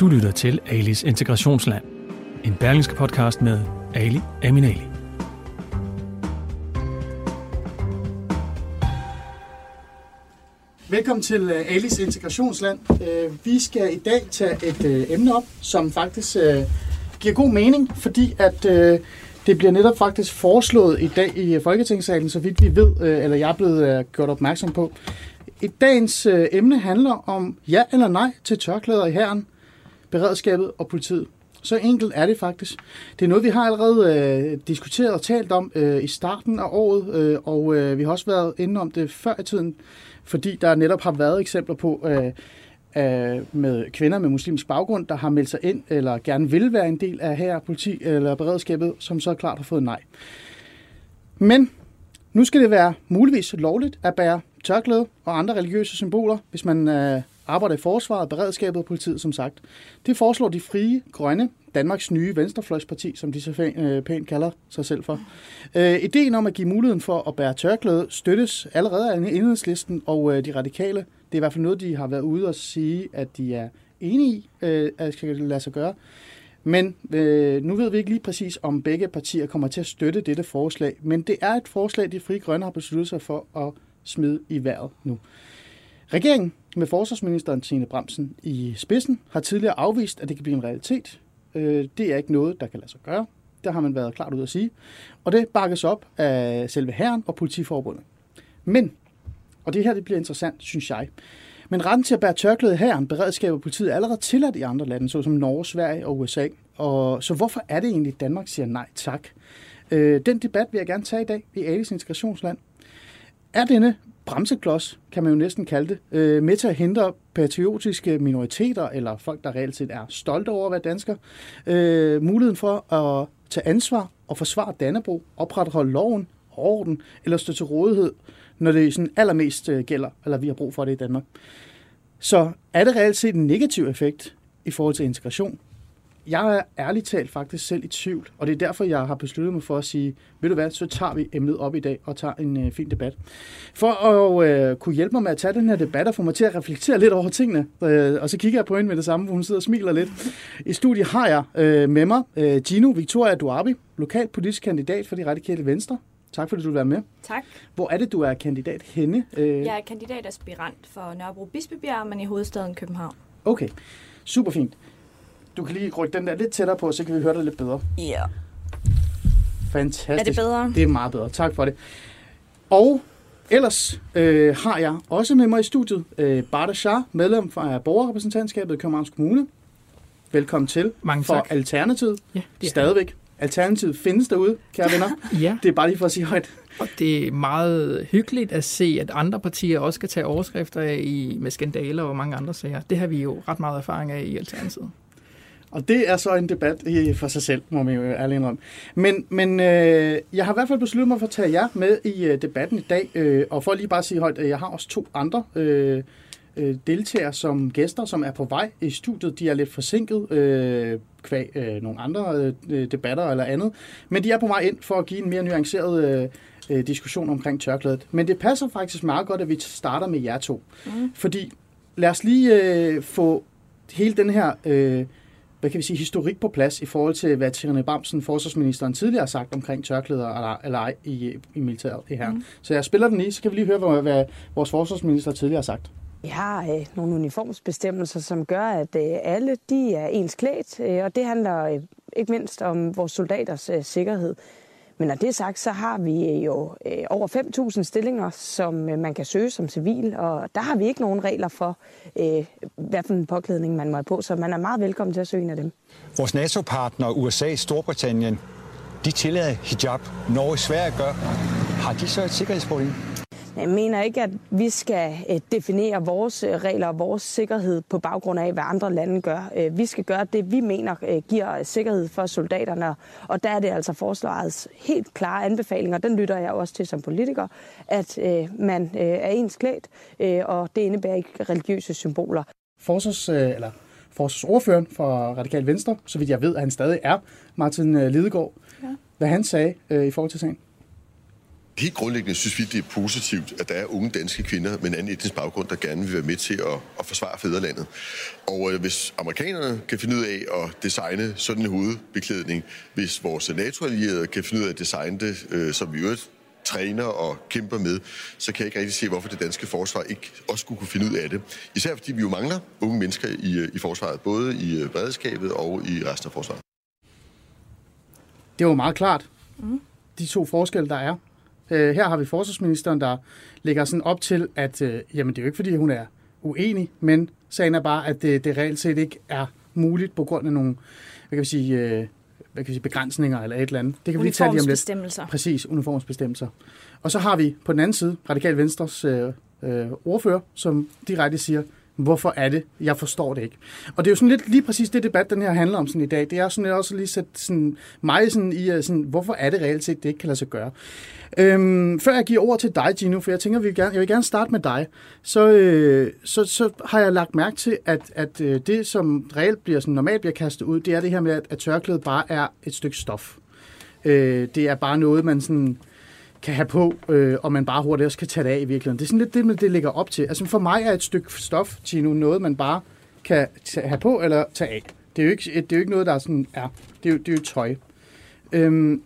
Du lytter til Alis Integrationsland, en berlingske podcast med Ali Aminali. Velkommen til eh, Alis Integrationsland. Eh, vi skal i dag tage et eh, emne op, som faktisk giver god mening, fordi at det bliver netop faktisk foreslået i dag i Folketingssalen, så vidt vi ved, eller jeg er blevet gjort opmærksom på. I dagens emne handler om ja eller nej til tørklæder i herren, beredskabet og politiet. Så enkelt er det faktisk. Det er noget, vi har allerede øh, diskuteret og talt om øh, i starten af året, øh, og øh, vi har også været inde om det før i tiden, fordi der netop har været eksempler på øh, øh, med kvinder med muslimsk baggrund, der har meldt sig ind eller gerne vil være en del af her politi eller beredskabet, som så klart har fået nej. Men nu skal det være muligvis lovligt at bære tørklæde og andre religiøse symboler, hvis man øh, arbejder i forsvaret, beredskabet og politiet, som sagt. Det foreslår de frie grønne, Danmarks nye venstrefløjsparti, som de så øh, pænt kalder sig selv for. Øh, ideen om at give muligheden for at bære tørklæde støttes allerede af enhedslisten og øh, de radikale. Det er i hvert fald noget, de har været ude og sige, at de er enige i, øh, at det skal lade sig gøre. Men øh, nu ved vi ikke lige præcis, om begge partier kommer til at støtte dette forslag. Men det er et forslag, de frie grønne har besluttet sig for at smide i vejret nu. Regeringen med forsvarsministeren Tine Bremsen i spidsen har tidligere afvist, at det kan blive en realitet. Øh, det er ikke noget, der kan lade sig gøre. Der har man været klart ud at sige. Og det bakkes op af selve herren og politiforbundet. Men, og det her det bliver interessant, synes jeg, men retten til at bære tørklæde i herren, beredskab og politiet er allerede tilladt i andre lande, såsom Norge, Sverige og USA. Og så hvorfor er det egentlig, at Danmark siger nej tak? Øh, den debat vil jeg gerne tage i dag i Alice Integrationsland. Er denne bremseklods, kan man jo næsten kalde det, øh, med til at hindre patriotiske minoriteter, eller folk, der reelt set er stolte over at være dansker, øh, muligheden for at tage ansvar og forsvare Dannebro, opretholde loven og orden, eller stå til rådighed, når det sådan allermest øh, gælder, eller vi har brug for det i Danmark. Så er det reelt set en negativ effekt i forhold til integration? Jeg er ærligt talt faktisk selv i tvivl, og det er derfor, jeg har besluttet mig for at sige, ved du hvad, så tager vi emnet op i dag og tager en øh, fin debat. For at øh, kunne hjælpe mig med at tage den her debat og få mig til at reflektere lidt over tingene, øh, og så kigger jeg på hende med det samme, hvor hun sidder og smiler lidt. I studiet har jeg øh, med mig øh, Gino Victoria Duabi, lokal politisk kandidat for de radikale venstre. Tak fordi du vil være med. Tak. Hvor er det, du er kandidat henne? Øh... Jeg er kandidataspirant for Nørrebro Bispebjerg, men i hovedstaden København. Okay, super fint. Du kan lige rykke den der lidt tættere på, så kan vi høre dig lidt bedre. Ja. Yeah. Fantastisk. Er det bedre? Det er meget bedre. Tak for det. Og ellers øh, har jeg også med mig i studiet øh, Barda Shah, medlem fra borgerrepræsentantskabet i Københavns Kommune. Velkommen til Mange for tak. Alternativet. Ja, det er Stadigvæk. Alternativet findes derude, kære venner. ja. Det er bare lige for at sige højt. Og det er meget hyggeligt at se, at andre partier også kan tage overskrifter af i, med skandaler og mange andre sager. Det har vi jo ret meget erfaring af i Alternativet. Og det er så en debat for sig selv, må man jo ærligt indrømme. Men, men øh, jeg har i hvert fald besluttet mig for at tage jer med i øh, debatten i dag. Øh, og for lige bare at sige højt, at jeg har også to andre øh, øh, deltagere som gæster, som er på vej i studiet. De er lidt forsinket øh, kvæg øh, nogle andre øh, debatter eller andet. Men de er på vej ind for at give en mere nuanceret øh, diskussion omkring tørklædet. Men det passer faktisk meget godt, at vi starter med jer to. Mm. Fordi lad os lige øh, få hele den her... Øh, hvad kan vi sige, historik på plads i forhold til, hvad Trine Bamsen, forsvarsministeren, tidligere har sagt omkring tørklæder eller, eller ej i, i militæret i her. Mm. Så jeg spiller den i, så kan vi lige høre, hvad, hvad vores forsvarsminister tidligere har sagt. Vi har øh, nogle uniformsbestemmelser, som gør, at øh, alle de er ens klædt, øh, og det handler øh, ikke mindst om vores soldaters øh, sikkerhed. Men når det er sagt, så har vi øh, jo øh, over 5.000 stillinger, som øh, man kan søge som civil, og der har vi ikke nogen regler for, hvad for en påklædning man må have på, så man er meget velkommen til at søge en af dem. Vores NATO-partner USA, Storbritannien, de tillader hijab. Norge Sverige gør. Har de så et sikkerhedsproblem? Jeg mener ikke, at vi skal øh, definere vores øh, regler og vores sikkerhed på baggrund af, hvad andre lande gør. Øh, vi skal gøre det, vi mener giver sikkerhed for soldaterne, og der er det altså forsvarets helt klare anbefalinger, den lytter jeg også til som politiker, at man er ens klædt, og det indebærer ikke religiøse symboler. Forsvars, eller forsvarsordføreren for Radikal Venstre, så vidt jeg ved, at han stadig er, Martin Lidegaard. Ja. Hvad han sagde i forhold til sagen? Helt grundlæggende synes vi, det er positivt, at der er unge danske kvinder med en anden etnisk baggrund, der gerne vil være med til at, at forsvare fædrelandet. Og øh, hvis amerikanerne kan finde ud af at designe sådan en hovedbeklædning, hvis vores NATO-allierede kan finde ud af at designe det, øh, som vi øvrigt træner og kæmper med, så kan jeg ikke rigtig se, hvorfor det danske forsvar ikke også skulle kunne finde ud af det. Især fordi vi jo mangler unge mennesker i, øh, i forsvaret, både i øh, beredskabet og i resten af forsvaret. Det var meget klart, mm. de to forskelle, der er. Øh, her har vi forsvarsministeren, der lægger sådan op til, at øh, jamen, det er jo ikke, fordi hun er uenig, men sagen er bare, at det, det reelt set ikke er muligt på grund af nogle hvad kan vi sige, øh, hvad kan vi sige, begrænsninger eller et eller andet. Det kan vi lige tage lige om lidt. Præcis, uniformsbestemmelser. Og så har vi på den anden side Radikal Venstres øh, øh, ordfører, som direkte siger, Hvorfor er det? Jeg forstår det ikke. Og det er jo sådan lidt lige præcis det debat, den her handler om sådan i dag. Det er sådan lidt også lige sat sådan, mig sådan i, sådan, hvorfor er det reelt set, det ikke kan lade sig gøre. Øhm, før jeg giver ord til dig, Gino, for jeg tænker, vi gerne, jeg vil gerne starte med dig, så, øh, så, så har jeg lagt mærke til, at, at øh, det, som reelt bliver, sådan, normalt bliver kastet ud, det er det her med, at, at tørklædet bare er et stykke stof. Øh, det er bare noget, man sådan kan have på, øh, og man bare hurtigt også kan tage det af i virkeligheden. Det er sådan lidt det, det ligger op til. Altså for mig er et stykke stof, Gino, noget, man bare kan have på eller tage af. Det er jo ikke, det er jo ikke noget, der er sådan er. Det er jo, det er jo tøj. Øhm,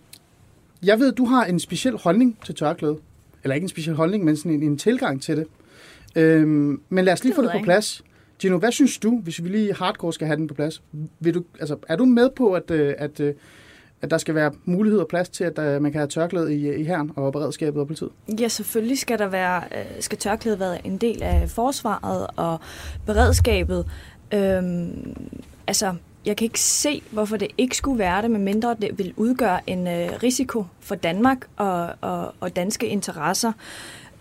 jeg ved, du har en speciel holdning til tørklæde. Eller ikke en speciel holdning, men sådan en, en tilgang til det. Øhm, men lad os lige det få det på plads. Gino, hvad synes du, hvis vi lige hardcore skal have den på plads? Vil du, altså, er du med på, at, øh, at, øh, at der skal være mulighed og plads til, at der, man kan have tørklæde i, øh, i herren og beredskabet og politiet? Ja, selvfølgelig skal der være, øh, skal tørklæde være en del af forsvaret og beredskabet. Øhm, altså, jeg kan ikke se, hvorfor det ikke skulle være det, medmindre det vil udgøre en øh, risiko for Danmark og, og, og danske interesser.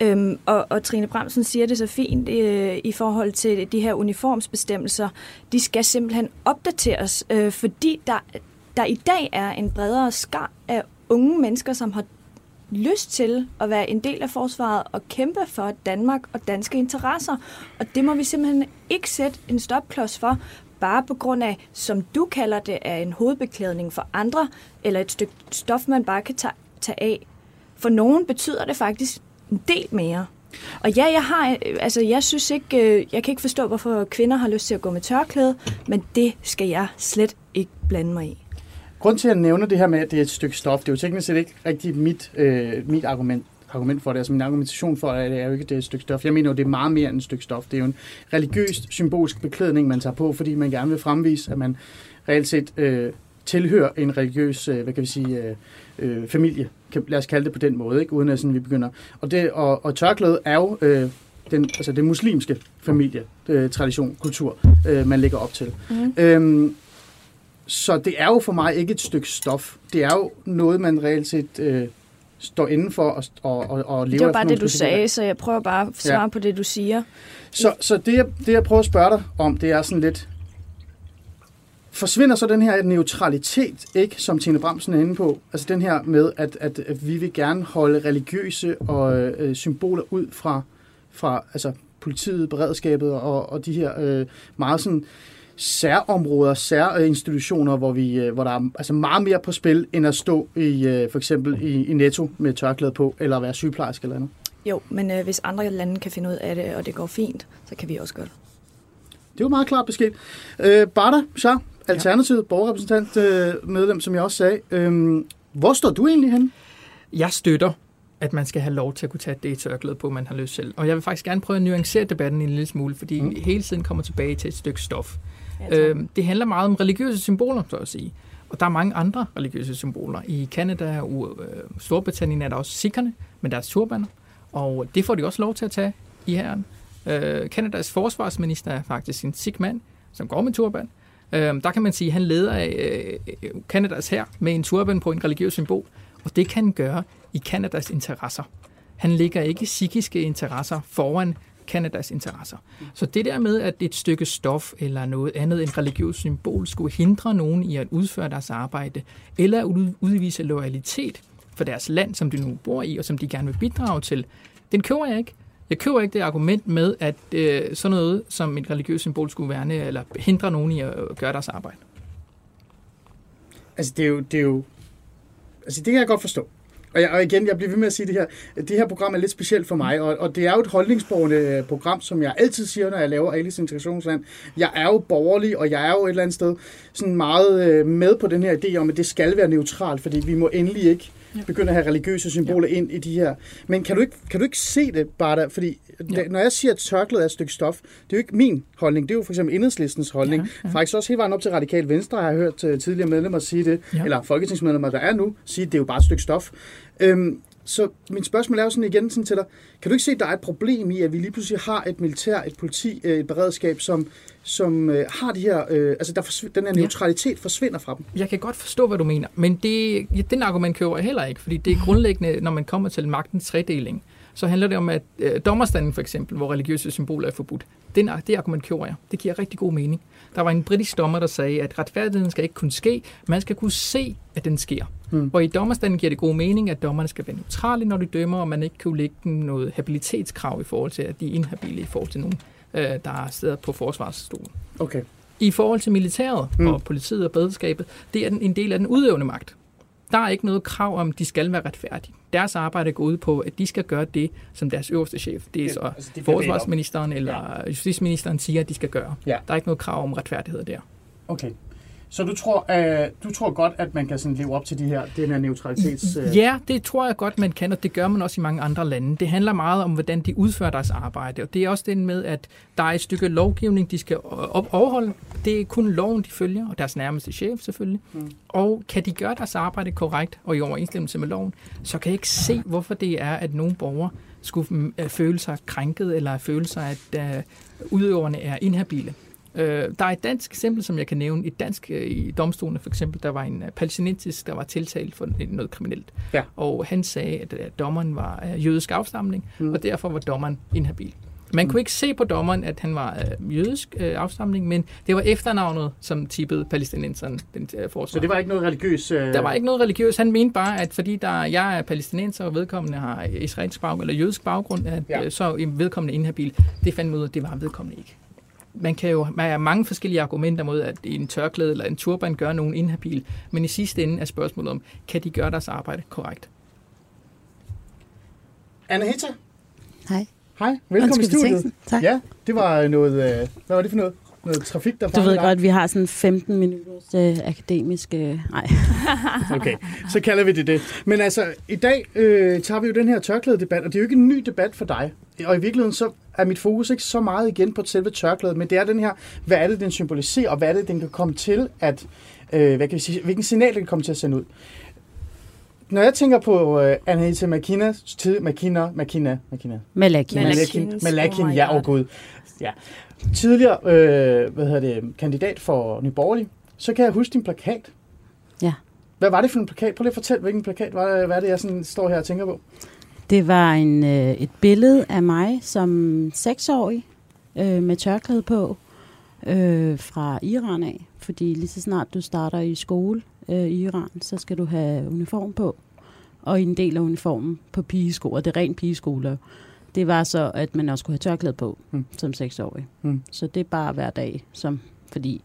Øhm, og, og Trine Bremsen siger det så fint øh, i forhold til de her uniformsbestemmelser. De skal simpelthen opdateres, øh, fordi der, der i dag er en bredere skar af unge mennesker, som har lyst til at være en del af forsvaret og kæmpe for Danmark og danske interesser. Og det må vi simpelthen ikke sætte en stopklods for, bare på grund af, som du kalder det, er en hovedbeklædning for andre, eller et stykke stof, man bare kan tage, tage af. For nogen betyder det faktisk en del mere. Og ja, jeg har, øh, altså jeg synes ikke, øh, jeg kan ikke forstå, hvorfor kvinder har lyst til at gå med tørklæde, men det skal jeg slet ikke blande mig i. Grund til, at jeg nævner det her med, at det er et stykke stof, det er jo teknisk set ikke rigtig mit, øh, mit argument argument for det. Altså min argumentation for det er jo ikke, det er et stykke stof. Jeg mener jo, det er meget mere end et stykke stof. Det er jo en religiøs, symbolsk beklædning, man tager på, fordi man gerne vil fremvise, at man reelt set øh, tilhører en religiøs, øh, hvad kan vi sige, øh, øh, familie. Kan, lad os kalde det på den måde, ikke? uden at sådan, vi begynder. Og, det, og, og tørklæde er jo øh, den, altså det muslimske familie, øh, tradition, kultur, øh, man lægger op til. Mm. Øhm, så det er jo for mig ikke et stykke stof. Det er jo noget, man reelt set øh, står inden for og, og, og, og lever Det var bare det, du sagde, så jeg prøver bare at svare ja. på det, du siger. Så, så det, jeg, det, jeg prøver at spørge dig om, det er sådan lidt... Forsvinder så den her neutralitet, ikke, som Tine Bramsen er inde på? Altså den her med, at, at, at vi vil gerne holde religiøse og øh, symboler ud fra, fra altså, politiet, beredskabet og, og de her øh, meget sådan særområder, særinstitutioner, hvor, vi, øh, hvor der er altså meget mere på spil, end at stå i øh, for eksempel i, i Netto med tørklæde på, eller være sygeplejerske eller andet. Jo, men øh, hvis andre lande kan finde ud af det, og det går fint, så kan vi også gøre det. Det er jo meget klart besked. Øh, Barda Shah, Alternativet, ja. borgerrepræsentant, øh, medlem, som jeg også sagde. Øh, hvor står du egentlig hen? Jeg støtter at man skal have lov til at kunne tage det tørklæde på, man har lyst til. Og jeg vil faktisk gerne prøve at nuancere debatten en lille smule, fordi mm. hele tiden kommer tilbage til et stykke stof. Ja, øh, det handler meget om religiøse symboler, så at sige. Og der er mange andre religiøse symboler. I Canada og øh, Storbritannien er der også sikkerne med deres turbaner, og det får de også lov til at tage i herren. Øh, Kanadas forsvarsminister er faktisk en sikh mand, som går med turban. Øh, der kan man sige, at han leder af øh, Kanadas her med en turban på en religiøs symbol, og det kan han gøre i Kanadas interesser. Han lægger ikke psykiske interesser foran Kanadas interesser. Så det der med, at et stykke stof eller noget andet end religiøst symbol skulle hindre nogen i at udføre deres arbejde, eller udvise loyalitet for deres land, som de nu bor i, og som de gerne vil bidrage til, den køber jeg ikke. Jeg køber ikke det argument med, at øh, sådan noget som et religiøst symbol skulle værne eller hindre nogen i at gøre deres arbejde. Altså, det er jo... Det, er jo, altså, det kan jeg godt forstå. Og, jeg, og igen, jeg bliver ved med at sige det her. Det her program er lidt specielt for mig, og, og det er jo et holdningsborgende øh, program, som jeg altid siger, når jeg laver Alice Integrationsland. Jeg er jo borgerlig, og jeg er jo et eller andet sted sådan meget øh, med på den her idé om, at det skal være neutralt, fordi vi må endelig ikke øh, begynde at have religiøse symboler ja. ind i de her. Men kan du ikke, kan du ikke se det bare der? Fordi ja. når jeg siger, at tørklædet er et stykke stof, det er jo ikke min holdning. Det er jo for eksempel enhedslistens holdning. Ja, ja. Faktisk også helt vejen op til Radikal Venstre har jeg hørt uh, tidligere medlemmer sige det, ja. eller folketingsmedlemmer, der er nu, sige, at det er jo bare et stykke stof. Øhm, så mit spørgsmål er jo sådan igen sådan til dig. Kan du ikke se, at der er et problem i, at vi lige pludselig har et militær, et politi, øh, et beredskab, som, som øh, har de her, øh, altså der forsv- den her neutralitet ja. forsvinder fra dem? Jeg kan godt forstå, hvad du mener, men det, ja, den argument køber jeg heller ikke, fordi det er grundlæggende, når man kommer til magtens tredeling, så handler det om, at øh, dommerstanden for eksempel, hvor religiøse symboler er forbudt, den, det argument køber jeg. Det giver rigtig god mening. Der var en britisk dommer, der sagde, at retfærdigheden skal ikke kunne ske, man skal kunne se, at den sker. Mm. Hvor i dommerstanden giver det god mening, at dommerne skal være neutrale, når de dømmer, og man ikke kan lægge noget habilitetskrav i forhold til, at de er inhabile i forhold til nogen, øh, der sidder på forsvarsstolen. Okay. I forhold til militæret mm. og politiet og beredskabet, det er en del af den udøvende magt. Der er ikke noget krav om, at de skal være retfærdige. Deres arbejde går ud på, at de skal gøre det, som deres øverste chef, det er så altså, de forsvarsministeren eller ja. justitsministeren siger, at de skal gøre. Ja. Der er ikke noget krav om retfærdighed der. Okay. Så du tror, uh, du tror godt, at man kan sådan leve op til de her, den her neutralitets... Uh... Ja, det tror jeg godt, man kan, og det gør man også i mange andre lande. Det handler meget om, hvordan de udfører deres arbejde, og det er også den med, at der er et stykke lovgivning, de skal overholde. Det er kun loven, de følger, og deres nærmeste chef selvfølgelig. Mm. Og kan de gøre deres arbejde korrekt og i overensstemmelse med loven, så kan jeg ikke se, hvorfor det er, at nogle borgere skulle øh, føle sig krænket, eller føle sig, at uh, udøverne er inhabile. Øh, der er et dansk eksempel, som jeg kan nævne. Et dansk øh, i domstolene for eksempel, der var en øh, palæstinensisk, der var tiltalt for noget kriminelt. Ja. Og han sagde, at, at dommeren var af jødisk afstamning, mm. og derfor var dommeren inhabil. Man mm. kunne ikke se på dommeren, at han var af jødisk øh, afstamning, men det var efternavnet, som tippede palæstinenseren den øh, forsvar. Så det var ikke noget religiøs? Øh... Der var ikke noget religiøs. Han mente bare, at fordi der, jeg er palæstinenser, og vedkommende har israelsk baggrund, eller jødisk baggrund, at ja. øh, så er vedkommende inhabil. Det fandt man ud af, at det var vedkommende ikke man kan jo man har mange forskellige argumenter mod, at en tørklæde eller en turban gør nogen inhabil, men i sidste ende er spørgsmålet om, kan de gøre deres arbejde korrekt? Anna Hitta. Hej. Hej, velkommen i studiet. Tak. Ja, det var noget, øh, hvad var det for noget? Noget trafik, der Du ved godt, vi har sådan 15 minutters øh, akademisk... Øh, nej. okay, så kalder vi det det. Men altså, i dag øh, tager vi jo den her tørklædedebat, og det er jo ikke en ny debat for dig. Og i virkeligheden så er mit fokus ikke så meget igen på selve tørklædet, men det er den her, hvad er det, den symboliserer, og hvad er det, den kan komme til at, øh, hvad kan vi sige, hvilken signal den kan komme til at sende ud. Når jeg tænker på uh, Anahita Makina, tid, Makina, Makina, Makina. Malakin. Malakin, Malakin, oh ja, åh oh gud. Ja. Tidligere, øh, hvad hedder det, kandidat for Nye Borgerlige, så kan jeg huske din plakat. Ja. Hvad var det for en plakat? Prøv lige at fortælle, hvilken plakat var det, hvad er det, jeg sådan står her og tænker på? Det var en, øh, et billede af mig som seksårig øh, med tørklæde på øh, fra Iran af. Fordi lige så snart du starter i skole øh, i Iran, så skal du have uniform på. Og en del af uniformen på pigeskoler, det er rent pigeskoler, det var så, at man også skulle have tørklæde på mm. som seksårig. Mm. Så det er bare hver dag, som, fordi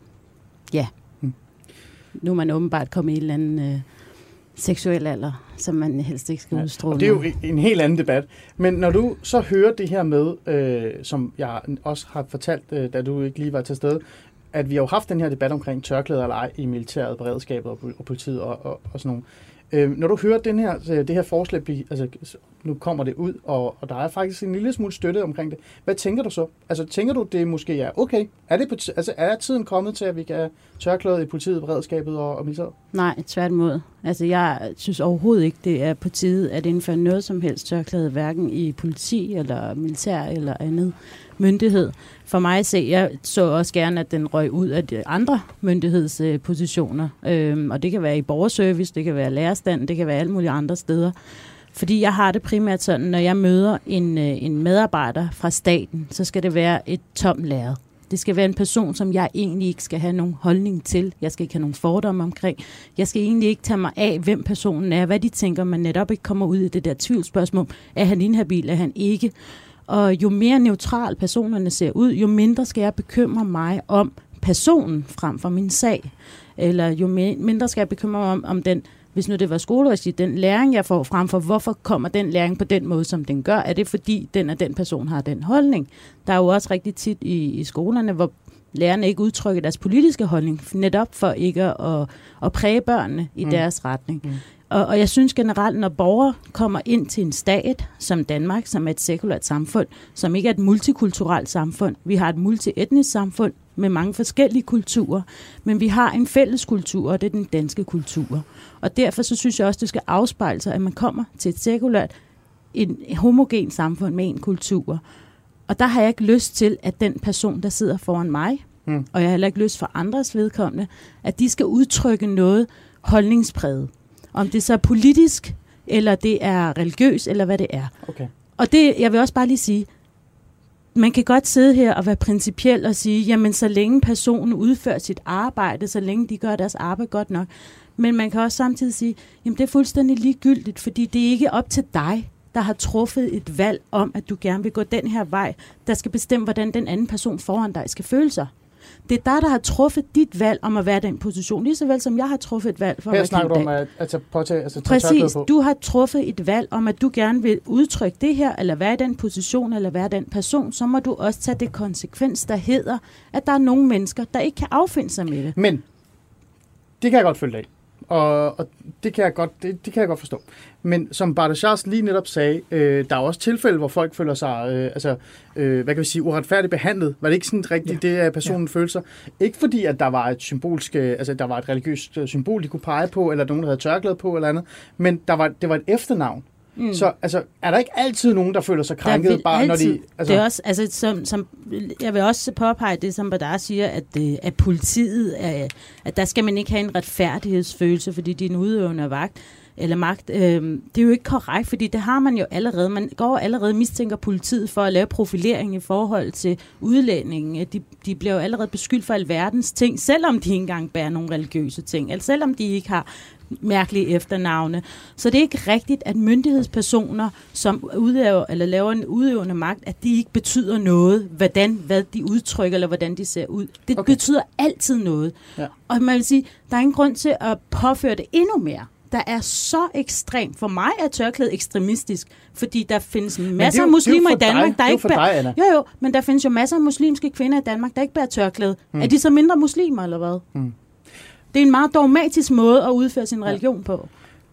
ja, mm. nu er man åbenbart kommet i en eller anden... Øh, seksuel alder, som man helst ikke skal ja, udstråle. Og det er jo en helt anden debat. Men når du så hører det her med, øh, som jeg også har fortalt, øh, da du ikke lige var til stede, at vi har jo haft den her debat omkring tørklæder eller ej i militæret, beredskabet og, og politiet og, og, og sådan nogle. Øh, når du hører den her, øh, det her forslag, altså nu kommer det ud, og, og der er faktisk en lille smule støtte omkring det. Hvad tænker du så? Altså tænker du, det måske er okay? Er, det altså, er tiden kommet til, at vi kan have tørklæde i politiet, beredskabet og, og militæret? Nej, tværtimod. Altså jeg synes overhovedet ikke, det er på tide at indføre noget som helst tørklæde, hverken i politi eller militær eller andet myndighed. For mig at se, jeg så også gerne, at den røg ud af de andre myndighedspositioner. Øh, øhm, og det kan være i borgerservice, det kan være lærerstand, det kan være alle mulige andre steder. Fordi jeg har det primært sådan, når jeg møder en, øh, en medarbejder fra staten, så skal det være et tom lærred. Det skal være en person, som jeg egentlig ikke skal have nogen holdning til. Jeg skal ikke have nogen fordomme omkring. Jeg skal egentlig ikke tage mig af, hvem personen er, hvad de tænker, man netop ikke kommer ud i det der tvivlsspørgsmål. Er han inhabil, er han ikke? Og jo mere neutral personerne ser ud, jo mindre skal jeg bekymre mig om personen frem for min sag. Eller jo mindre skal jeg bekymre mig om, om den hvis nu det var skoleregi, den læring, jeg får frem for, hvorfor kommer den læring på den måde, som den gør? Er det fordi, den og den person har den holdning? Der er jo også rigtig tit i, i skolerne, hvor lærerne ikke udtrykker deres politiske holdning, netop for ikke at, at præge børnene i mm. deres retning. Mm. Og, og jeg synes generelt, når borgere kommer ind til en stat som Danmark, som er et sekulært samfund, som ikke er et multikulturelt samfund, vi har et multietnisk samfund med mange forskellige kulturer, men vi har en fælles kultur, og det er den danske kultur. Og derfor så synes jeg også, det skal afspejle sig, at man kommer til et sekulært, en homogen samfund med en kultur. Og der har jeg ikke lyst til, at den person, der sidder foran mig, mm. og jeg har heller ikke lyst for andres vedkommende, at de skal udtrykke noget holdningspræget. Om det så er politisk, eller det er religiøs, eller hvad det er. Okay. Og det, jeg vil også bare lige sige, man kan godt sidde her og være principiel og sige, jamen så længe personen udfører sit arbejde, så længe de gør deres arbejde godt nok. Men man kan også samtidig sige, jamen det er fuldstændig ligegyldigt, fordi det er ikke op til dig, der har truffet et valg om, at du gerne vil gå den her vej, der skal bestemme, hvordan den anden person foran dig skal føle sig. Det er dig, der har truffet dit valg om at være den position, lige så vel som jeg har truffet et valg for Her at være snakker du om at, at tage, påtage, altså tage Præcis. på. Du har truffet et valg om, at du gerne vil udtrykke det her, eller være i den position, eller være den person, så må du også tage det konsekvens, der hedder, at der er nogle mennesker, der ikke kan affinde sig med det. Men det kan jeg godt følge dig. Og, og det, kan jeg godt, det, det kan jeg godt forstå. Men som Bardachars lige netop sagde, øh, der er også tilfælde, hvor folk føler sig øh, altså, øh, hvad kan vi sige, uretfærdigt behandlet. Var det ikke sådan rigtigt, ja. det, at personen ja. følte sig? Ikke fordi, at der var et symbolsk, øh, altså der var et religiøst øh, symbol, de kunne pege på, eller nogen, der havde tørklæde på, eller andet, men der var, det var et efternavn. Mm. Så altså, er der ikke altid nogen, der føler sig krænket, bare når de... altid- Altså, Det er også, altså, som, som, jeg vil også påpege det, som Badar siger, at, øh, at politiet, er, at der skal man ikke have en retfærdighedsfølelse, fordi de er en udøvende vagt eller magt. Øhm, det er jo ikke korrekt, fordi det har man jo allerede. Man går allerede mistænker politiet for at lave profilering i forhold til udlændinge. De, de bliver jo allerede beskyldt for alverdens ting, selvom de ikke engang bærer nogle religiøse ting, eller selvom de ikke har mærkelige efternavne. Så det er ikke rigtigt, at myndighedspersoner, som udøver, eller laver en udøvende magt, at de ikke betyder noget, hvordan, hvad de udtrykker, eller hvordan de ser ud. Det Okay. betyder altid noget. Ja. Og man vil sige, der er ingen grund til at påføre det endnu mere. Der er så ekstremt. For mig er tørklæde ekstremistisk, fordi der findes masser af er muslimer i Danmark, dig. der er ikke bærer... dig, Anna. Jo, jo, men der findes jo masser af muslimske kvinder i Danmark, der ikke bærer tørklæde. Hmm. Er de så mindre muslimer, eller hvad? Hmm. Det er en meget dogmatisk måde at udføre sin religion på.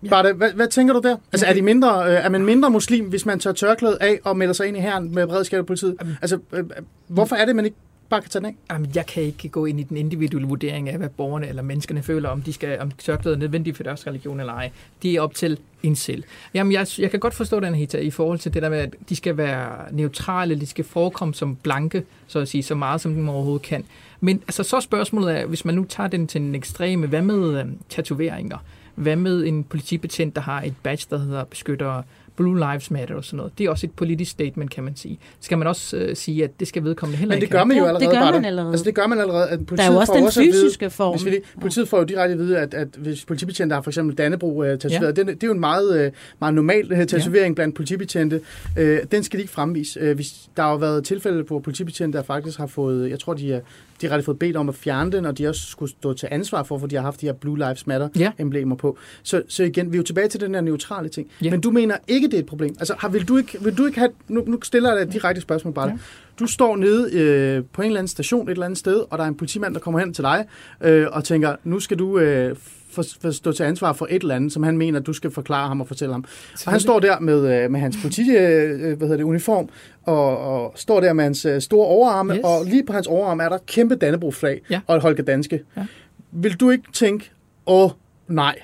Bare hvad, hvad tænker du der? Altså, er, de mindre, øh, er man mindre muslim, hvis man tager tørklædet af og melder sig ind i herren med beredskab og politiet? Altså, øh, øh, hvorfor er det, man ikke bare kan tage den af? Jamen, jeg kan ikke gå ind i den individuelle vurdering af, hvad borgerne eller menneskerne føler, om de skal, om tørklædet er nødvendigt for deres religion eller ej. Det er op til en selv. Jamen, jeg, jeg kan godt forstå den, Hita, i forhold til det der med, at de skal være neutrale, de skal forekomme som blanke, så at sige, så meget som de overhovedet kan. Men altså, så spørgsmålet er, hvis man nu tager den til en ekstreme, hvad med øh, tatoveringer? Hvad med en politibetjent, der har et badge, der hedder beskytter Blue Lives Matter og sådan noget? Det er også et politisk statement, kan man sige. Skal man også øh, sige, at det skal vedkommende heller Men det ikke gør man jo Ja, allerede. det gør man allerede. Altså, det gør man allerede. At Der er politiet jo også får den vide- fysiske form. Hvis vi politiet får jo direkte at vide, at, at hvis politibetjente har for eksempel Dannebro uh, tatoveret, ja. det, det er jo en meget, uh, meget normal uh, tatovering ja. blandt politibetjente. Uh, den skal de ikke fremvise. Uh, hvis, der har jo været tilfælde, hvor politibetjente, der faktisk har fået, jeg tror, de er de har fået bedt om at fjerne den, og de også skulle stå til ansvar for, for de har haft de her Blue Lives Ja. Matter-emblemer på. Så, så igen, vi er jo tilbage til den her neutrale ting. Ja. Men du mener ikke, det er et problem? Altså, har, vil, du ikke, vil du ikke have... Nu, nu stiller jeg dig et direkte spørgsmål bare. Ja. Ja. du står nede øh, på en eller anden station et eller andet sted, og der er en politimand, der kommer hen til dig øh, og tænker, nu skal du øh, for, for stå til ansvar for et eller andet, som han mener, du skal forklare ham og fortælle ham. Og han står der med, øh, med hans politi, øh, hvad hedder det, uniform, og, og står der med hans øh, store overarme, Yes. og lige på hans overarm er der et kæmpe Dannebro-flag Ja. og et Holger Danske. Ja. Vil du ikke tænke, åh nej,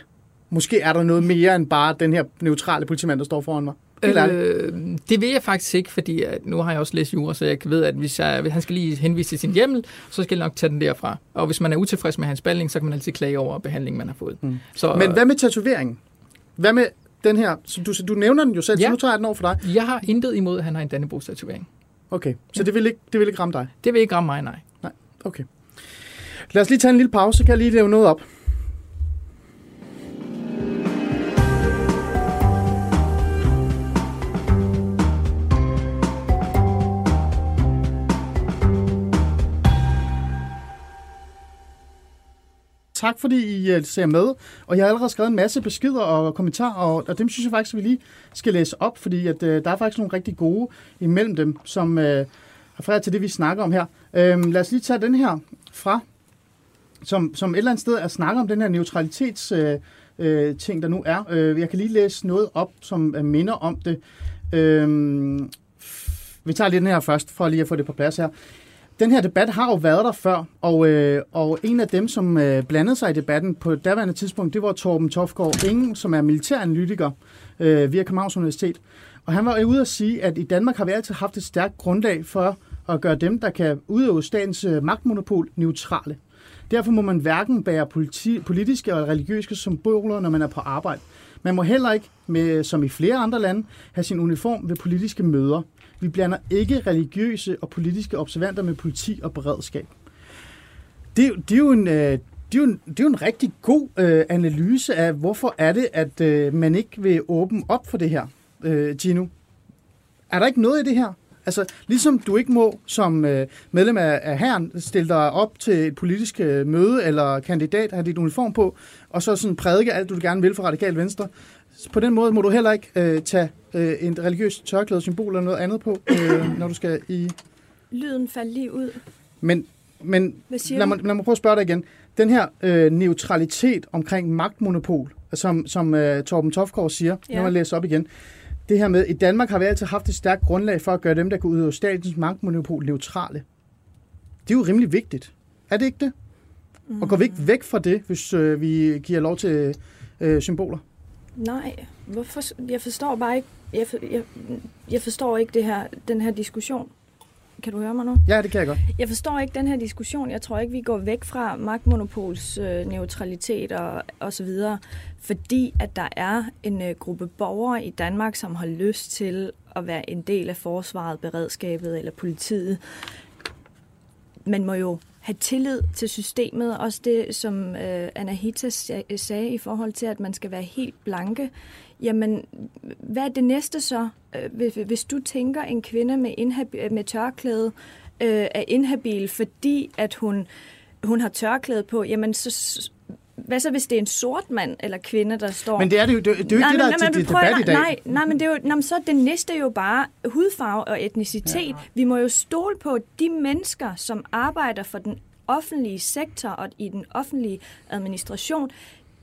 måske er der noget mere end bare den her neutrale politimand, der står foran mig? Øh, det vil jeg faktisk ikke, fordi at nu har jeg også læst jura, så jeg ved, at hvis, jeg, hvis han skal lige henvise til sin hjemmel, så skal jeg nok tage den derfra. Og hvis man er utilfreds med hans behandling, så kan man altid klage over behandlingen, man har fået. Mm. Så, Men hvad med tatoveringen? Hvad med den her? Så du, du nævner den jo selv, ja. Ja. så nu tager jeg den over for dig. Jeg har intet imod, at han har en Dannebro-tatovering. Okay, så det vil ikke, det vil ikke ramme dig? Det vil ikke ramme mig, nej. Nej, okay. Lad os lige tage en lille pause, så kan jeg lige lave noget op. Tak fordi I øh, ser med, og jeg har allerede skrevet en masse beskeder og kommentarer, og, og dem synes jeg faktisk, at vi lige skal læse op, fordi at, øh, der er faktisk nogle rigtig gode imellem dem, som øh, refererer til det, vi snakker om her. Øh, lad os lige tage den her fra, som, som et eller andet sted er snakker om den her neutralitets Øh, øh, ting, der nu er. Øh, jeg kan lige læse noget op, som øh, minder om det. Øh, vi tager lige den her først, for lige at få det på plads her. Den her debat har jo været der før, og, øh, og en af dem, som øh, blandede sig i debatten på et daværende tidspunkt, det var Torben Tofgaard Ingen, som er militæranalytiker øh, via Københavns Universitet. Og han var ude at sige, at i Danmark har vi altid haft et stærkt grundlag for at gøre dem, der kan udøve statens øh, magtmonopol, neutrale. Derfor må man hverken bære politi- politiske og religiøse symboler, når man er på arbejde. Man må heller ikke, med, som i flere andre lande, have sin uniform ved politiske møder. Vi blander ikke religiøse og politiske observanter med politi og beredskab. Det, det, er, jo en, øh, det, er, jo en, det er jo en rigtig god øh, analyse af, hvorfor er det, at øh, man ikke vil åbne op for det her, øh, Gino. Er der ikke noget i det her? Altså, ligesom du ikke må som øh, medlem af, af herren stille dig op til et politisk øh, møde eller kandidat, have dit uniform på, og så sådan prædike alt, du gerne vil for radikal venstre. På den måde må du heller ikke øh, tage øh, en religiøs tørklæde symbol eller noget andet på, øh, når du skal i... Lyden faldt lige ud. Men, men lad mig, lad mig prøve at spørge dig igen. Den her øh, neutralitet omkring magtmonopol, som, som øh, Torben Tofgaard siger, ja. Ja. nu må jeg læse op igen. Det her med, i Danmark har vi altid haft et stærkt grundlag for at gøre dem, der kan udøve statens magtmonopol, neutrale. Det er jo rimelig vigtigt. Er det ikke det? Mm. Og går vi ikke væk fra det, hvis øh, vi giver lov til øh, symboler? Nej, hvorfor? Jeg forstår bare ikke, jeg, for, jeg, jeg forstår ikke det her, den her diskussion. Kan du høre mig nu? Ja, det kan jeg godt. Jeg forstår ikke den her diskussion. Jeg tror ikke, vi går væk fra magtmonopols øh, neutralitet og, og så videre, fordi at der er en øh, gruppe borgere i Danmark, som har lyst til at være en del af forsvaret, beredskabet eller politiet. Man må jo have tillid til systemet. Også det, som øh, Anahita sagde i forhold til, at man skal være helt blanke. Jamen, hvad er det næste så? Øh, hvis- Hvis du tænker en kvinde med, inhab- med tørklæde øh, er inhabil, fordi at hun, hun har tørklæde på, jamen så... Hvad så, hvis det er en sort mand eller kvinde, der står... Men det er, det jo, det, er- det er jo ikke det, der er til men debat i dag. Nej, nej, men det er jo, nej, men så er det næste jo bare hudfarve og etnicitet. Ja. Vi må jo stole på de mennesker, som arbejder for den offentlige sektor og i den offentlige administration,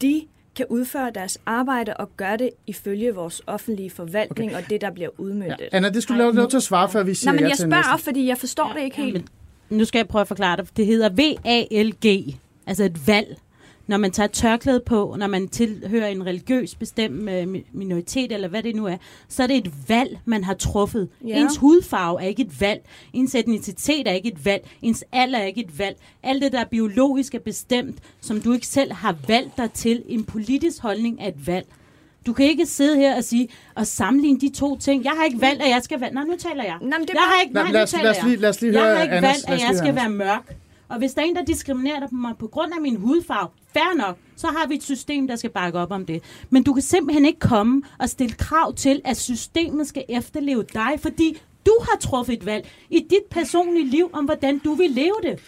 de kan udføre deres arbejde og gøre det ifølge vores offentlige forvaltning okay. og det, der bliver udmyndtet. Ja. Anna, det skulle du lave lov til at svare, før vi siger Nej, men ja jeg spørger, næste. fordi jeg forstår det ikke helt. Nu skal jeg prøve at forklare det. Det hedder V-A-L-G, altså et valg. Når man tager tørklæde på, når man tilhører en religiøs bestemt øh, mi- minoritet, eller hvad det nu er, så er det et valg, man har truffet. Ja. Ens hudfarve er ikke et valg. Ens etnicitet er ikke et valg. Ens alder er ikke et valg. Alt det, der er biologisk er bestemt, som du ikke selv har valgt dig til. En politisk holdning er et valg. Du kan ikke sidde her og sige og sammenligne de to ting. Jeg har ikke valgt, at jeg skal være... Nej, nu taler jeg. Nej, men det er jeg har bare- ikke, Lad- nej, lad os- lad os lige- lad os lige jeg høre har ikke Anders. valgt, at jeg skal være mørk. Og hvis der er en, der diskriminerer mig på grund af min hudfarve, fair nok, så har vi et system, der skal bakke op om det. Men du kan simpelthen ikke komme og stille krav til, at systemet skal efterleve dig, fordi du har truffet et valg i dit personlige liv om, hvordan du vil leve det.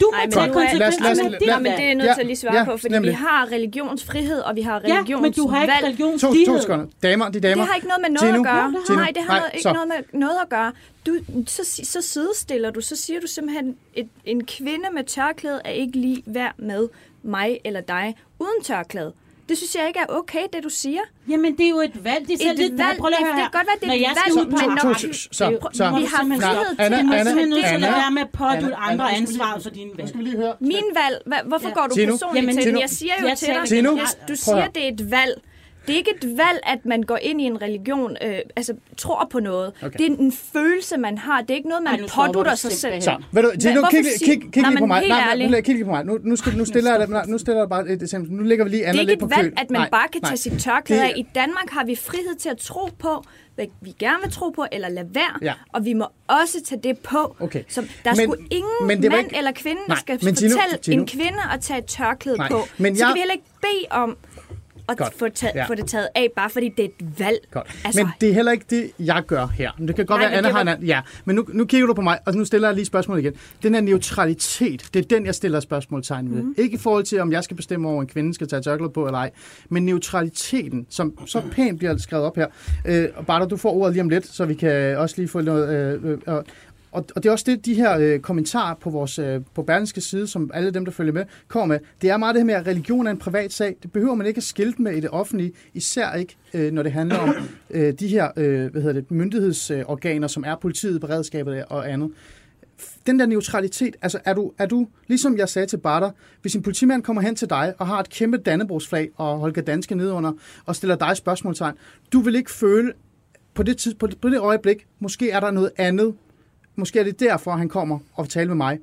Du må Ej, tage er- konsekvenserne af dit Nå, men det er nødt til at lige svare Ja, på, fordi nemlig. vi har religionsfrihed, og vi har Ja, religionsvalg. men du har ikke To, to religionsfrihed. sekunder. Damer, de damer. Det har ikke noget med noget Tino, at gøre. Tino, Nej, det har nej, ikke så. noget med noget at gøre. Du, så, så sidestiller du, så siger du simpelthen, et, en kvinde med tørklæde er ikke lige værd med mig eller dig uden tørklæde. Det synes jeg ikke er okay, det du siger. Jamen, det er jo et valg. Det er selv Et lidt, valg, prøv at det- høre det kan godt være, det er Når et jeg skal valg, ud på men en når- ret- Så, så, er så. Vi har frihed til Anna, Du må Anna, simpelthen nødt til at Anna. være med at Anna, andre Anna, lige- for dine valg. skal vi lige høre. Min valg, hvorfor går du personligt til den? Jeg siger jo til dig, du siger, det er et valg. Det er ikke et valg, at man går ind i en religion, øh, altså tror på noget. Okay. Det er en følelse, man har. Det er ikke noget, man Ej, nu pådutter du sig selv. Så, ved du, Tino, hvorfor kig, kig, kig lige på mig. Nej, ærligt. nej, kig lige på mig. Nu, nu, skal, nu, stiller jeg, dig- nu stiller jeg bare et eksempel. Nu lægger vi lige Det Anna er lidt ikke på et køl. valg, at man Nej, bare kan nej. tage sit tørklæde Det- af. I Danmark har vi frihed til at tro på, hvad vi gerne vil tro på, eller lade være. Ja. Og vi må også tage det på. Okay. Så der er Men- sgu ingen men det mand ikke- eller kvinde, der Nej, skal men Tino- fortælle Tino- en kvinde at tage et tørklæde Nej, på. men Så jeg- kan vi heller ikke bede om at Godt. få, taget, Ja. få det taget af, bare fordi det er et valg. Godt. Altså, men det er heller ikke det, jeg gør her. Men det kan godt Nej, være, Anna har var- en anden. Ja, men nu, nu kigger du på mig, og nu stiller jeg lige spørgsmålet igen. Den her neutralitet, det er den, jeg stiller spørgsmålstegn ved. Mm. Ikke i forhold til, om jeg skal bestemme over, en kvinde skal tage tørklæde på eller ej, men neutraliteten, som så pænt bliver skrevet op her. Øh, og bare du får ordet lige om lidt, så vi kan også lige få noget... Øh, øh, og, og, det er også det, de her øh, kommentarer på vores øh, på Berlingske side, som alle dem, der følger med, kommer med. Det er meget det her med, at religion er en privat sag. Det behøver man ikke at skilte med i det offentlige, især ikke, øh, når det handler om øh, de her øh, hvad hedder det, myndighedsorganer, som er politiet, beredskabet og andet. Den der neutralitet, altså er du, er du ligesom jeg sagde til Barter, hvis en politimand kommer hen til dig og har et kæmpe dannebrogsflag og Holger Danske nedunder og stiller dig spørgsmålstegn, du vil ikke føle på det, tid, på det, på det øjeblik, måske er der noget andet, måske er det derfor, han kommer og vil tale med mig.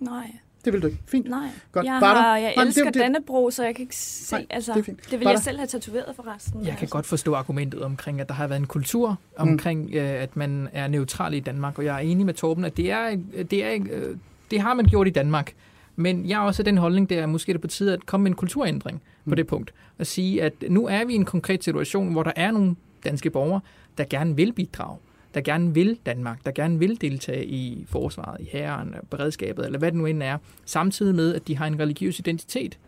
Nej, Det vil du ikke. Fint. nej. Godt. Jeg, Barter? har, jeg Nej, men elsker det- det- Dannebro, så jeg kan ikke se... Nej, altså, det er fint. det vil jeg selv have tatoveret forresten. Jeg kan altså. godt forstå argumentet omkring, at der har været en kultur omkring, mm. øh, at man er neutral i Danmark, og jeg er enig med Torben, at det, er, det, er, øh, det har man gjort i Danmark. Men jeg har også den holdning, der er måske det på tide at komme med en kulturændring mm. på det punkt. Og sige, at nu er vi i en konkret situation, hvor der er nogle danske borgere, der gerne vil bidrage, der gerne vil Danmark, der gerne vil deltage i forsvaret, i hæren, beredskabet, eller hvad det nu end er, samtidig med, at de har en religiøs identitet.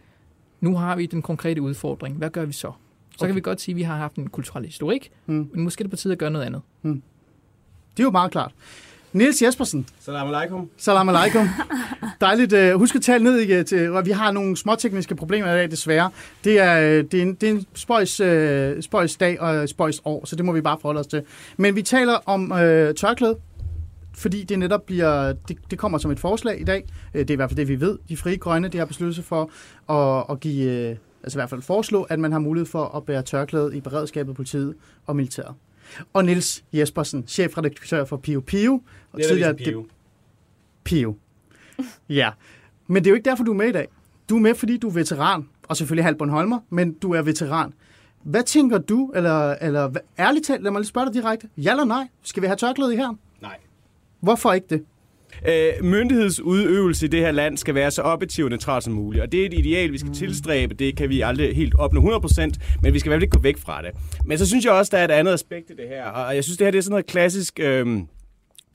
Nu har vi den konkrete udfordring. Hvad gør vi så? Så okay. kan vi godt sige, at vi har haft en kulturel historik, Mm. men måske er det på tide at gøre noget andet. Det er jo meget klart. Niels Jespersen, Salam alaikum. salam alaikum. Dejligt. Uh, husk at tale ned i, til, og vi har nogle småtekniske problemer i dag, desværre. Det er, øh, det er en, det er en spøjs, uh, spøjs dag og spøjs år, så det må vi bare forholde os til. Men vi taler om uh, tørklæde, fordi det netop bliver, det, det kommer som et forslag i dag. Det er i hvert fald det, vi ved. De frie grønne, det har besluttet sig for at, at give, altså i hvert fald foreslå, at man har mulighed for at bære tørklæde i beredskabet, politiet og militæret. Og Niels Jespersen, chefredaktør for Pio Pio. Og Det er tidligere- der Pio. Pio. Ja, men det er jo ikke derfor, du er med i dag. Du er med, fordi du er veteran, og selvfølgelig halv Bornholmer, men du er veteran. Hvad tænker du, eller, eller ærligt talt, lad mig lige spørge dig direkte. Ja eller nej? Skal vi have tørklæde i her? Nej. Hvorfor ikke det? Øh, myndighedsudøvelse i det her land skal være så objektiv og neutral som muligt. Og det er et ideal, vi skal Mm. tilstræbe. Det kan vi aldrig helt opnå 100%, men vi skal i hvert fald ikke gå væk fra det. Men så synes jeg også, der er et andet aspekt i det her. Og jeg synes, det her det er sådan noget klassisk... Øh,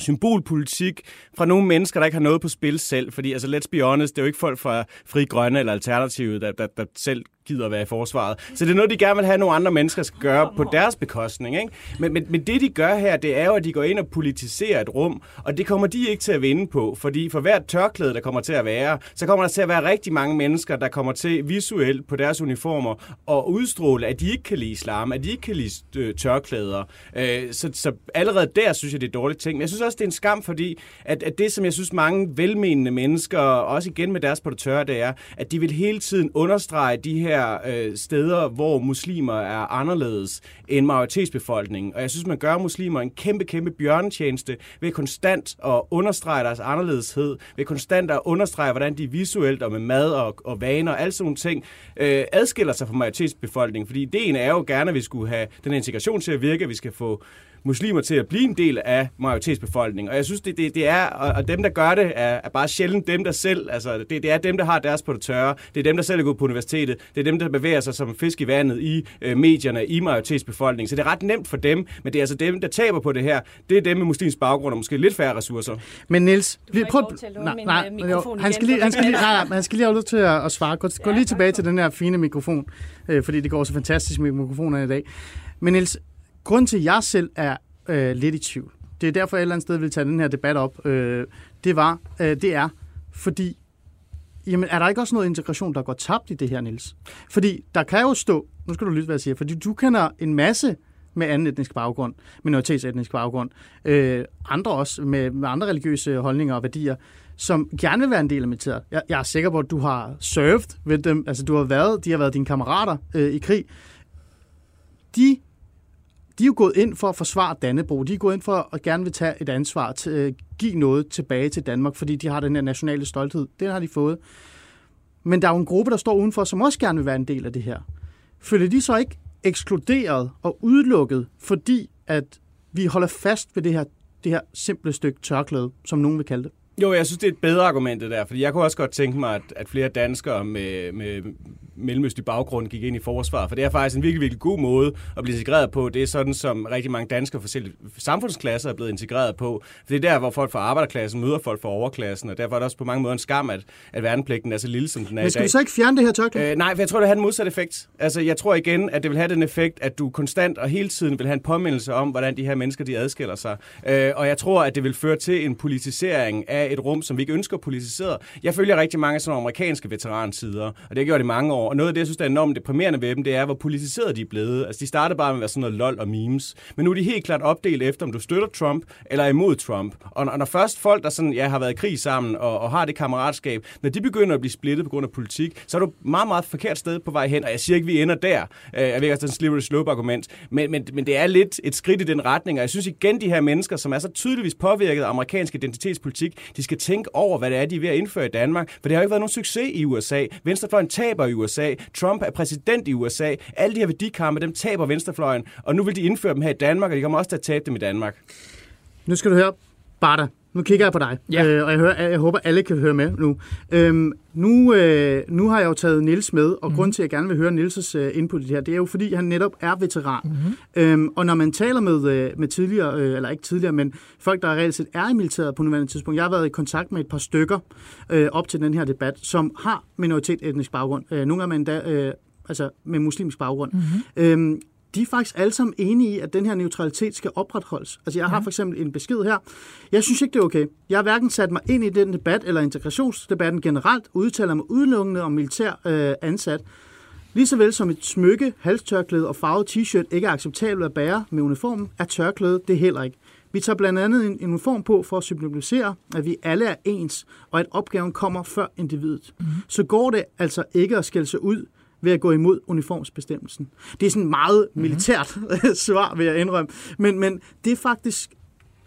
symbolpolitik fra nogle mennesker, der ikke har noget på spil selv. Fordi, altså, let's be honest, det er jo ikke folk fra Fri Grønne eller Alternativet, der, der, der selv gider at være i forsvaret. Så det er noget, de gerne vil have, nogle andre mennesker skal gøre på deres bekostning. Ikke? Men, men, men det, de gør her, det er jo, at de går ind og politiserer et rum, og det kommer de ikke til at vinde på. Fordi for hvert tørklæde, der kommer til at være, så kommer der til at være rigtig mange mennesker, der kommer til visuelt på deres uniformer og udstråle, at de ikke kan lide islam, at de ikke kan lide øh, tørklæder. Øh, så, så allerede der synes jeg, det er dårligt ting. Men jeg synes også, det er en skam, fordi at, at det, som jeg synes mange velmenende mennesker, også igen med deres på det tørre, det er, at de vil hele tiden understrege de her øh, steder, hvor muslimer er anderledes end majoritetsbefolkningen. Og jeg synes, man gør muslimer en kæmpe, kæmpe bjørnetjeneste ved konstant at understrege deres anderledeshed, ved konstant at understrege, hvordan de visuelt og med mad og, og vaner og alt sådan nogle ting øh, adskiller sig fra majoritetsbefolkningen. Fordi ideen er jo gerne, at vi skulle have den integration til at virke, at vi skal få muslimer til at blive en del af majoritetsbefolkningen. Og jeg synes, det, det, det er, og, og dem, der gør det, er, er bare sjældent dem, der selv, altså det, det er dem, der har deres på det tørre. Det er dem, der selv er gået på universitetet. Det er dem, der bevæger sig som fisk i vandet i øh, medierne, i majoritetsbefolkningen. Så det er ret nemt for dem, men det er altså dem, der taber på det her. Det er dem med muslimsk baggrund og måske lidt færre ressourcer. Men får ikke prøv... Nej, min, nej, øh, mikrofon han skal igen, lige, han skal lige, nej, nej, han skal lige have lov til at, at svare. Gå, gå lige tilbage til den her fine mikrofon, øh, fordi det går så fantastisk med mikrofonerne i dag. Men Niels, grund til, at jeg selv er øh, lidt i tvivl, det er derfor, jeg et eller andet sted vil tage den her debat op, øh, det var, øh, det er, fordi Jamen, er der ikke også noget integration, der går tabt i det her, Niels? Fordi der kan jo stå, nu skal du lytte, hvad jeg siger, fordi du kender en masse med anden etnisk baggrund, minoritetsetnisk baggrund, øh, andre også med, med andre religiøse holdninger og værdier, som gerne vil være en del af militæret. Jeg, jeg er sikker på, at du har served ved dem, altså du har været, de har været dine kammerater øh, i krig. De, de er jo gået ind for at forsvare Dannebro. De er gået ind for at gerne vil tage et ansvar, til, øh, give noget tilbage til Danmark, fordi de har den her nationale stolthed. Den har de fået. Men der er jo en gruppe, der står udenfor, som også gerne vil være en del af det her. Føler de så ikke ekskluderet og udelukket, fordi at vi holder fast ved det her, det her simple stykke tørklæde, som nogen vil kalde det? Jo, jeg synes, det er et bedre argument, det der. Fordi jeg kunne også godt tænke mig, at, at flere danskere med, med mellemøstlig baggrund gik ind i forsvaret. For det er faktisk en virkelig, virkelig god måde at blive integreret på. Det er sådan, som rigtig mange danskere fra samfundsklasser er blevet integreret på. For det er der, hvor folk fra arbejderklassen møder folk fra overklassen. Og derfor er det også på mange måder en skam, at, at værnepligten er så lille, som den er Men i skal dag. vi så ikke fjerne det her tørklæde? Øh, nej, for jeg tror, det har en modsat effekt. Altså, jeg tror igen, at det vil have den effekt, at du konstant og hele tiden vil have en påmindelse om, hvordan de her mennesker de adskiller sig. Øh, og jeg tror, at det vil føre til en politisering af et rum, som vi ikke ønsker politiseret. Jeg følger rigtig mange sådan amerikanske veteransider, og det har jeg gjort i mange år. Og noget af det, jeg synes, der er enormt deprimerende ved dem, det er, hvor politiseret de er blevet. Altså, de startede bare med at være sådan noget lol og memes. Men nu er de helt klart opdelt efter, om du støtter Trump eller er imod Trump. Og når, og når først folk, der sådan, ja, har været i krig sammen og, og har det kammeratskab, når de begynder at blive splittet på grund af politik, så er du meget, meget forkert sted på vej hen. Og jeg siger ikke, vi ender der. Øh, jeg ved ikke, at det er en slippery slope argument. Men, men, men det er lidt et skridt i den retning. Og jeg synes igen, de her mennesker, som er så tydeligvis påvirket af amerikansk identitetspolitik, de skal tænke over, hvad det er, de er ved at indføre i Danmark. For det har jo ikke været nogen succes i USA. Venstrefløjen taber i USA. Trump er præsident i USA. Alle de her værdikampe, dem taber venstrefløjen. Og nu vil de indføre dem her i Danmark, og de kommer også til at tabe dem i Danmark. Nu skal du høre, Barter nu kigger jeg på dig, Ja. øh, og jeg, hører, jeg håber, alle kan høre med nu. Øhm, nu, øh, nu har jeg jo taget Nils med, og mm. grunden til, at jeg gerne vil høre Nils' øh, input i det her, det er jo, fordi han netop er veteran. Mm-hmm. Øhm, og når man taler med, øh, med tidligere, øh, eller ikke tidligere, men folk, der reelt set er i militæret på nuværende tidspunkt, jeg har været i kontakt med et par stykker øh, op til den her debat, som har minoritet etnisk baggrund. Øh, nogle af dem endda øh, altså med muslimsk baggrund. Mm-hmm. Øhm, de er faktisk alle sammen enige i, at den her neutralitet skal opretholdes. Altså, jeg har for eksempel en besked her. Jeg synes ikke, det er okay. Jeg har hverken sat mig ind i den debat eller integrationsdebatten generelt, udtaler mig udelukkende om militær øh, ansat. Lige så vel som et smykke, halstørklæde og farvet t-shirt ikke er acceptabelt at bære med uniformen, er tørklæde det heller ikke. Vi tager blandt andet en en uniform på for at symbolisere, at vi alle er ens, og at opgaven kommer før individet. Mm. Så går det altså ikke at skælde sig ud ved at gå imod uniformsbestemmelsen. Det er sådan meget militært svar, vil jeg indrømme. Men, men det er faktisk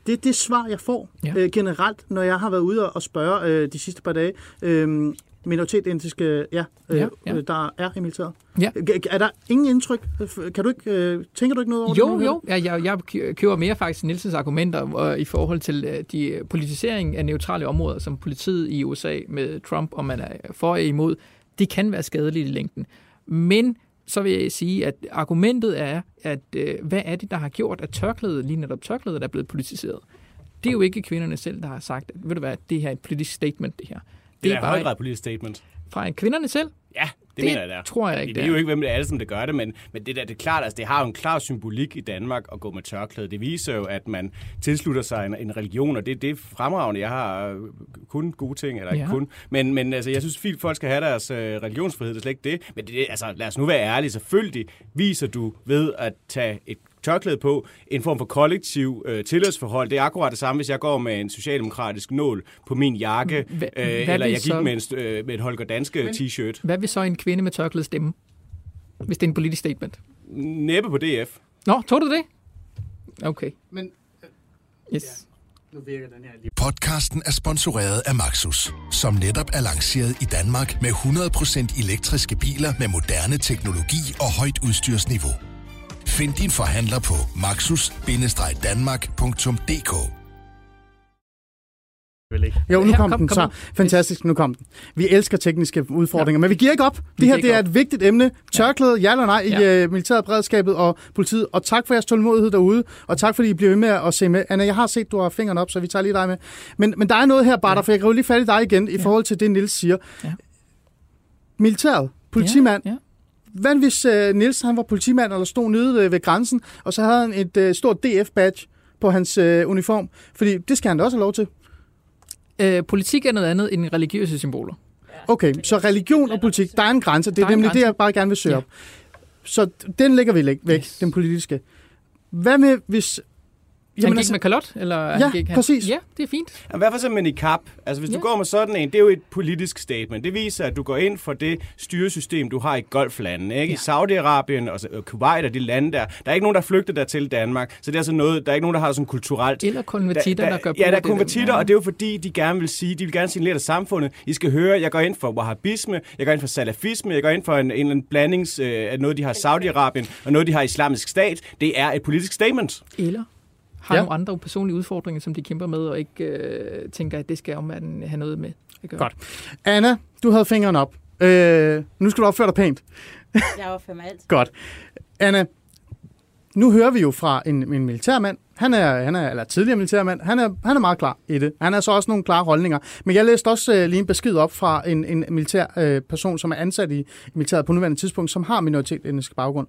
det er det svar, jeg får Ja. øh, generelt, når jeg har været ude og spørge øh, de sidste par dage øh, minoritetetiske, ja, øh, Ja, ja, ja. der er i militæret. Ja. Er der ingen indtryk? Kan du ikke, øh, tænker du ikke noget over det? Jo, du hører jo. Jeg, jeg, jeg kø- køber mere faktisk Nielsens argumenter øh, i forhold til øh, de øh, politisering af neutrale områder, som politiet i USA med Trump, om man er for eller imod, det kan være skadeligt i længden. Men så vil jeg sige, at argumentet er, at øh, hvad er det, der har gjort, at tørklædet, lige netop tørklædet, er blevet politiseret? Det er jo ikke kvinderne selv, der har sagt, at ved du hvad, det her er et politisk statement, det her. Det er, er høj grad politisk statement. fra kvinderne selv. Ja, det, Det mener jeg, det er. tror jeg ikke, er er. jo ikke, hvem det er, som det gør det, men, men det, der, det er klart, altså, det har jo en klar symbolik i Danmark at gå med tørklæde. Det viser jo, at man tilslutter sig en, en religion, og det, det er fremragende. Jeg har øh, kun gode ting, eller ikke Ja. kun. Men, men altså, jeg synes fint, folk skal have deres øh, religionsfrihed, det er slet ikke det. Men det, altså, lad os nu være ærlige. Selvfølgelig viser du ved at tage et tørklæde på, en form for kollektiv øh, tilhørsforhold. Det er akkurat det samme, hvis jeg går med en socialdemokratisk nål på min jakke, Hva- øh, eller jeg gik så- med, en, øh, med et Holger Danske t-shirt. Hvad vil så en kvinde med tørklæde stemme, hvis det er en politisk statement? Næppe på DF. Nå, tog du det? Okay. Men Yes. nu virker den her lige. Podcasten er sponsoreret af Maxus, som netop er lanceret i Danmark med 100% elektriske biler med moderne teknologi og højt udstyrsniveau. Find din forhandler på maxus-danmark.dk Jo, nu kom, kom- den kom så. Fantastisk, nu kom den. Vi elsker tekniske udfordringer, men vi giver ikke op. Det her det er op. et vigtigt emne. Tørklæde, ja eller nej, i Ja. uh, militæret, beredskabet og politiet. Og tak for jeres tålmodighed derude, og tak fordi I bliver ved med at se med. Anna, jeg har set, du har fingeren op, så vi tager lige dig med. Men, men der er noget her, Barter, for jeg kan jo lige fat i dig igen i forhold til det, Nils siger. Ja. Militæret, politimand. Ja, ja. Hvad hvis uh, Nils han var politimand, eller stod nede øh, ved grænsen, og så havde han et uh, stort DF-badge på hans uh, uniform? Fordi det skal han da også have lov til. Øh, politik er noget andet end religiøse symboler. Okay, så religion og politik, der er en grænse. Det er er nemlig det, grænse. jeg bare gerne vil søge Ja. op. Så den lægger vi væk, Yes. den politiske. Hvad med, hvis... Jamen, han gik med kalot? Eller altså- Ja, han gik, han... præcis. Ja, det er fint. Jamen, Hvad for så med niqab? Altså, hvis du Ja. går med sådan en, det er jo et politisk statement. Det viser, at du går ind for det styresystem, du har i golflandene. Ikke? I Saudi-Arabien og så- og Kuwait og de lande der. Der er ikke nogen, der flygter der til Danmark. Så det er altså noget, der er ikke nogen, der har sådan kulturelt... Eller konvertitter, der, gør brug Ja, der er konvertitter, og det er jo fordi, de gerne vil sige, de vil gerne signalere til samfundet. I skal høre, jeg går ind for wahhabisme, jeg går ind for salafisme, jeg går ind for en, en eller anden blandings øh, af noget, de har i Saudi-Arabien, og noget, de har i islamisk stat. Det er et politisk statement. Eller har Ja. nogle andre personlige udfordringer, som de kæmper med, og ikke øh, tænker, at det skal omverdenen have noget med at gøre. Godt. Anna, du havde fingeren op. Øh, nu skal du opføre dig pænt. Jeg opfører mig alt. Godt. Anna, nu hører vi jo fra en, en militærmand. Han er, han er, eller tidligere militærmand. Han er, han er meget klar i det. Han har så også nogle klare holdninger. Men jeg læste også øh, lige en besked op fra en, en militær øh, person, som er ansat i, i militæret på nuværende tidspunkt, som har minoritetsetnisk baggrund.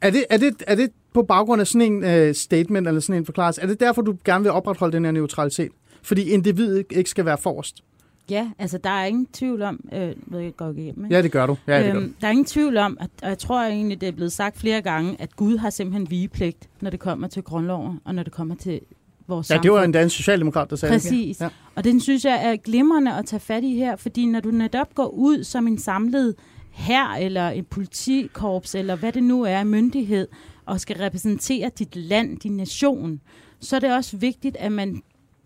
Er det, er, det, er det på baggrund af sådan en øh, statement eller sådan en forklarelse? Er det derfor, du gerne vil opretholde den her neutralitet? Fordi individet ikke skal være forrest? Ja, altså der er ingen tvivl om, øh, ved jeg går igennem, ikke? Ja, det gør du. Ja, det gør du. Øhm, der er ingen tvivl om, at, og jeg tror egentlig, det er blevet sagt flere gange, at Gud har simpelthen vigepligt, når det kommer til grundloven, og når det kommer til vores Ja, det var en socialdemokrat, der sagde Præcis. det. Ja. Og den synes jeg er glimrende at tage fat i her, fordi når du netop går ud som en samlet her eller en politikorps, eller hvad det nu er, myndighed, og skal repræsentere dit land, din nation, så er det også vigtigt, at man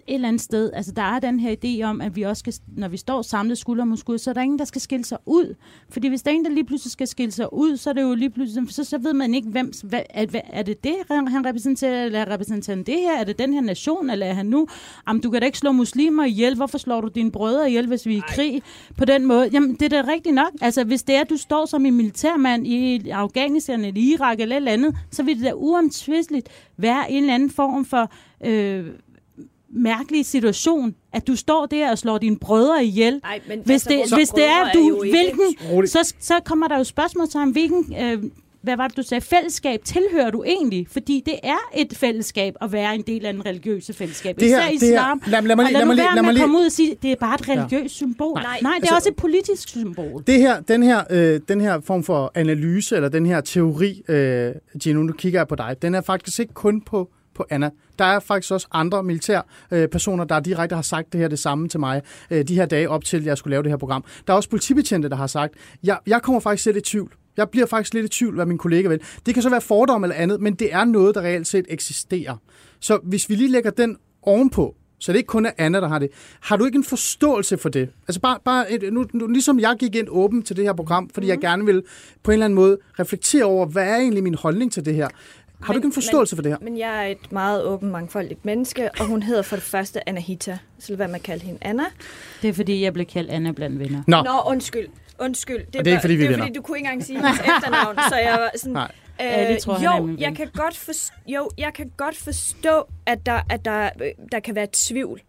et eller andet sted, altså der er den her idé om, at vi også skal, når vi står samlet skulder mod skulder, så er der ingen, der skal skille sig ud. Fordi hvis der er en, der lige pludselig skal skille sig ud, så er det jo lige pludselig, så, så ved man ikke, hvem, hvad, er, er det det, han repræsenterer, eller repræsenterer han det her, er det den her nation, eller er han nu, jamen du kan da ikke slå muslimer ihjel, hvorfor slår du dine brødre ihjel, hvis vi er i krig på den måde? Jamen det er da rigtigt nok. Altså hvis det er, at du står som en militærmand i Afghanistan eller Irak eller et eller andet, så vil det da uomtvisteligt være en eller anden form for øh, mærkelig situation, at du står der og slår dine brødre ihjel. Nej, men Hvis altså, det, hvis det er, du, ikke- hvilken, så, så kommer der jo spørgsmål til ham, hvilken, øh, hvad var det, du sagde, fællesskab tilhører du egentlig? Fordi det er et fællesskab at være en del af en religiøse fællesskab. Det her- Især det her- islam. lad- lad mig lige- og lad, lad mig lige- lad mig med at lige- komme ud og sige, det er bare et religiøst symbol. Nej, Nej, Nej det er altså- også et politisk symbol. Det her, den, her, øh, den her form for analyse, eller den her teori, øh, Gino, nu kigger jeg på dig, den er faktisk ikke kun på, på Anna. Der er faktisk også andre militær øh, personer, der direkte har sagt det her det samme til mig, øh, de her dage op til, jeg skulle lave det her program. Der er også politibetjente, der har sagt, jeg, jeg kommer faktisk lidt i tvivl. Jeg bliver faktisk lidt i tvivl, hvad min kollega vil. Det kan så være fordom eller andet, men det er noget, der reelt set eksisterer. Så hvis vi lige lægger den ovenpå, så det er ikke kun er Anna, der har det. Har du ikke en forståelse for det? Altså bare, bare et, nu, nu, ligesom jeg gik ind åben til det her program, fordi mm. jeg gerne vil på en eller anden måde reflektere over, hvad er egentlig min holdning til det her? Har du ikke en forståelse for det her? Men jeg er et meget åben, mangfoldigt menneske, og hun hedder for det første Anahita. Så lad være med at kalde hende Anna. Det er fordi, jeg blev kaldt Anna blandt venner. Nå, Nå, undskyld. Undskyld. Og det er ikke, fordi vi det er fordi, du kunne ikke engang sige hans efternavn, så jeg var sådan... Nej. Ja, det tror jeg, jo, er jeg kan godt forstå, jo, jeg kan godt forstå, at der, at der, øh, der kan være tvivl.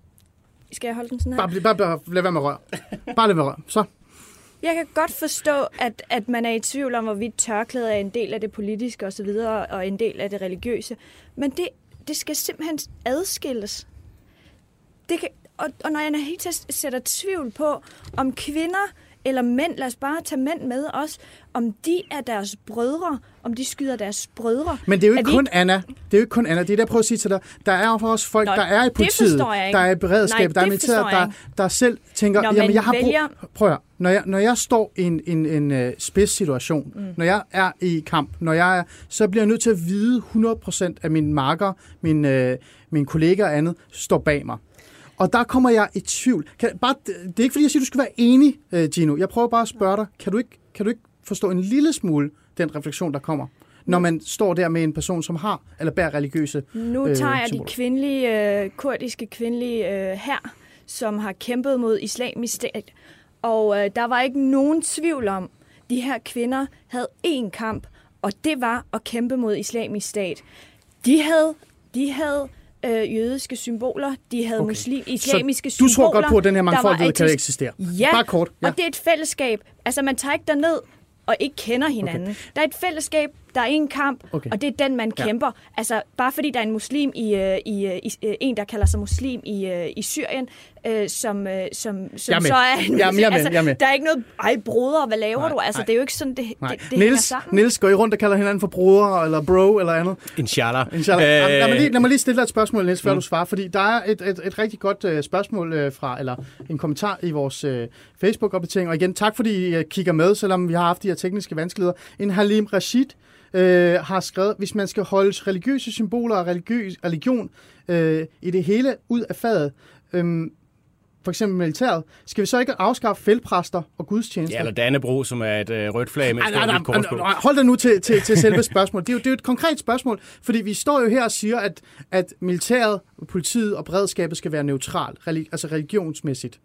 Skal jeg holde den sådan her? bare, bare, bare lad være med at røre. Bare lad være med at røre. Så. Jeg kan godt forstå, at, at man er i tvivl om, hvorvidt tørklæder er en del af det politiske osv., og, og en del af det religiøse. Men det, det skal simpelthen adskilles. Det kan, og, og når Anahita sætter tvivl på, om kvinder eller mænd, lad os bare tage mænd med os, om de er deres brødre, om de skyder deres brødre. Men det er jo Er ikke vi kun Anna. Det er jo ikke kun Anna. Det er jeg prøver at sige til dig. Der er jo også folk, Nå, der er i politiet, ikke. der er i beredskab, Nej, der er det militær, forstår jeg der, der selv tænker, Når jamen jeg har vælger- brug... Prøv at, når jeg, når jeg står i en, en, en uh, spidssituation, mm. når jeg er i kamp, når jeg er, så bliver jeg nødt til at vide 100% af mine marker, mine, uh, mine kolleger og andet, står bag mig. Og der kommer jeg i tvivl. Kan, bare, det er ikke fordi, jeg siger, du skal være enig, uh, Gino. Jeg prøver bare at spørge dig, kan du ikke, kan du ikke forstå en lille smule den refleksion, der kommer? når man står der med en person, som har eller bærer religiøse Nu øh, tager jeg de symboler? kvindelige, øh, kurdiske kvindelige øh, her, som har kæmpet mod islamisk stat. Og øh, der var ikke nogen tvivl om, de her kvinder havde én kamp, og det var at kæmpe mod islamisk stat. De havde, de havde øh, jødiske symboler, de havde okay. muslim, islamiske Så symboler. du tror godt på, at den her mangfoldighed kan eksistere? Ja, Bare kort. Ja. og det er et fællesskab. Altså, man tager ikke derned og ikke kender hinanden. Okay. Der er et fællesskab, der er en kamp, Okay. og det er den, man Ja. kæmper. Altså, bare fordi der er en muslim i, øh, i, øh, i øh, en, der kalder sig muslim i, øh, i Syrien, øh, som, øh, som, som er med. så er en er med, altså, med. Der er ikke noget, ej broder, hvad laver Nej, du? Altså, nej. det er jo ikke sådan, det, Nej. det, det hænger Niels, sammen. Niels, går I rundt og kalder hinanden for brødre, eller bro, eller andet? Inshallah. Inshallah. Øh... Lad, mig lige, lad mig lige stille dig et spørgsmål, Niels, før Mm. du svarer, fordi der er et, et, et rigtig godt uh, spørgsmål uh, fra, eller en kommentar i vores uh, Facebook-opdatering, og igen, tak fordi I uh, kigger med, selvom vi har haft de her tekniske vanskeligheder. En Halim Rashid uh, har skrevet, hvis man skal holde religiøse symboler og religiøs, religion uh, i det hele ud af faget, um, for eksempel militæret, skal vi så ikke afskaffe feltpræster og gudstjenester? Ja, eller Dannebro, som er et øh, rødt flag med nej, nej, på. nej, nej, hold dig nu til, til, til selve spørgsmålet. Det er, jo, det er jo et konkret spørgsmål, fordi vi står jo her og siger, at, at militæret, politiet og beredskabet skal være neutral, religi- altså religionsmæssigt.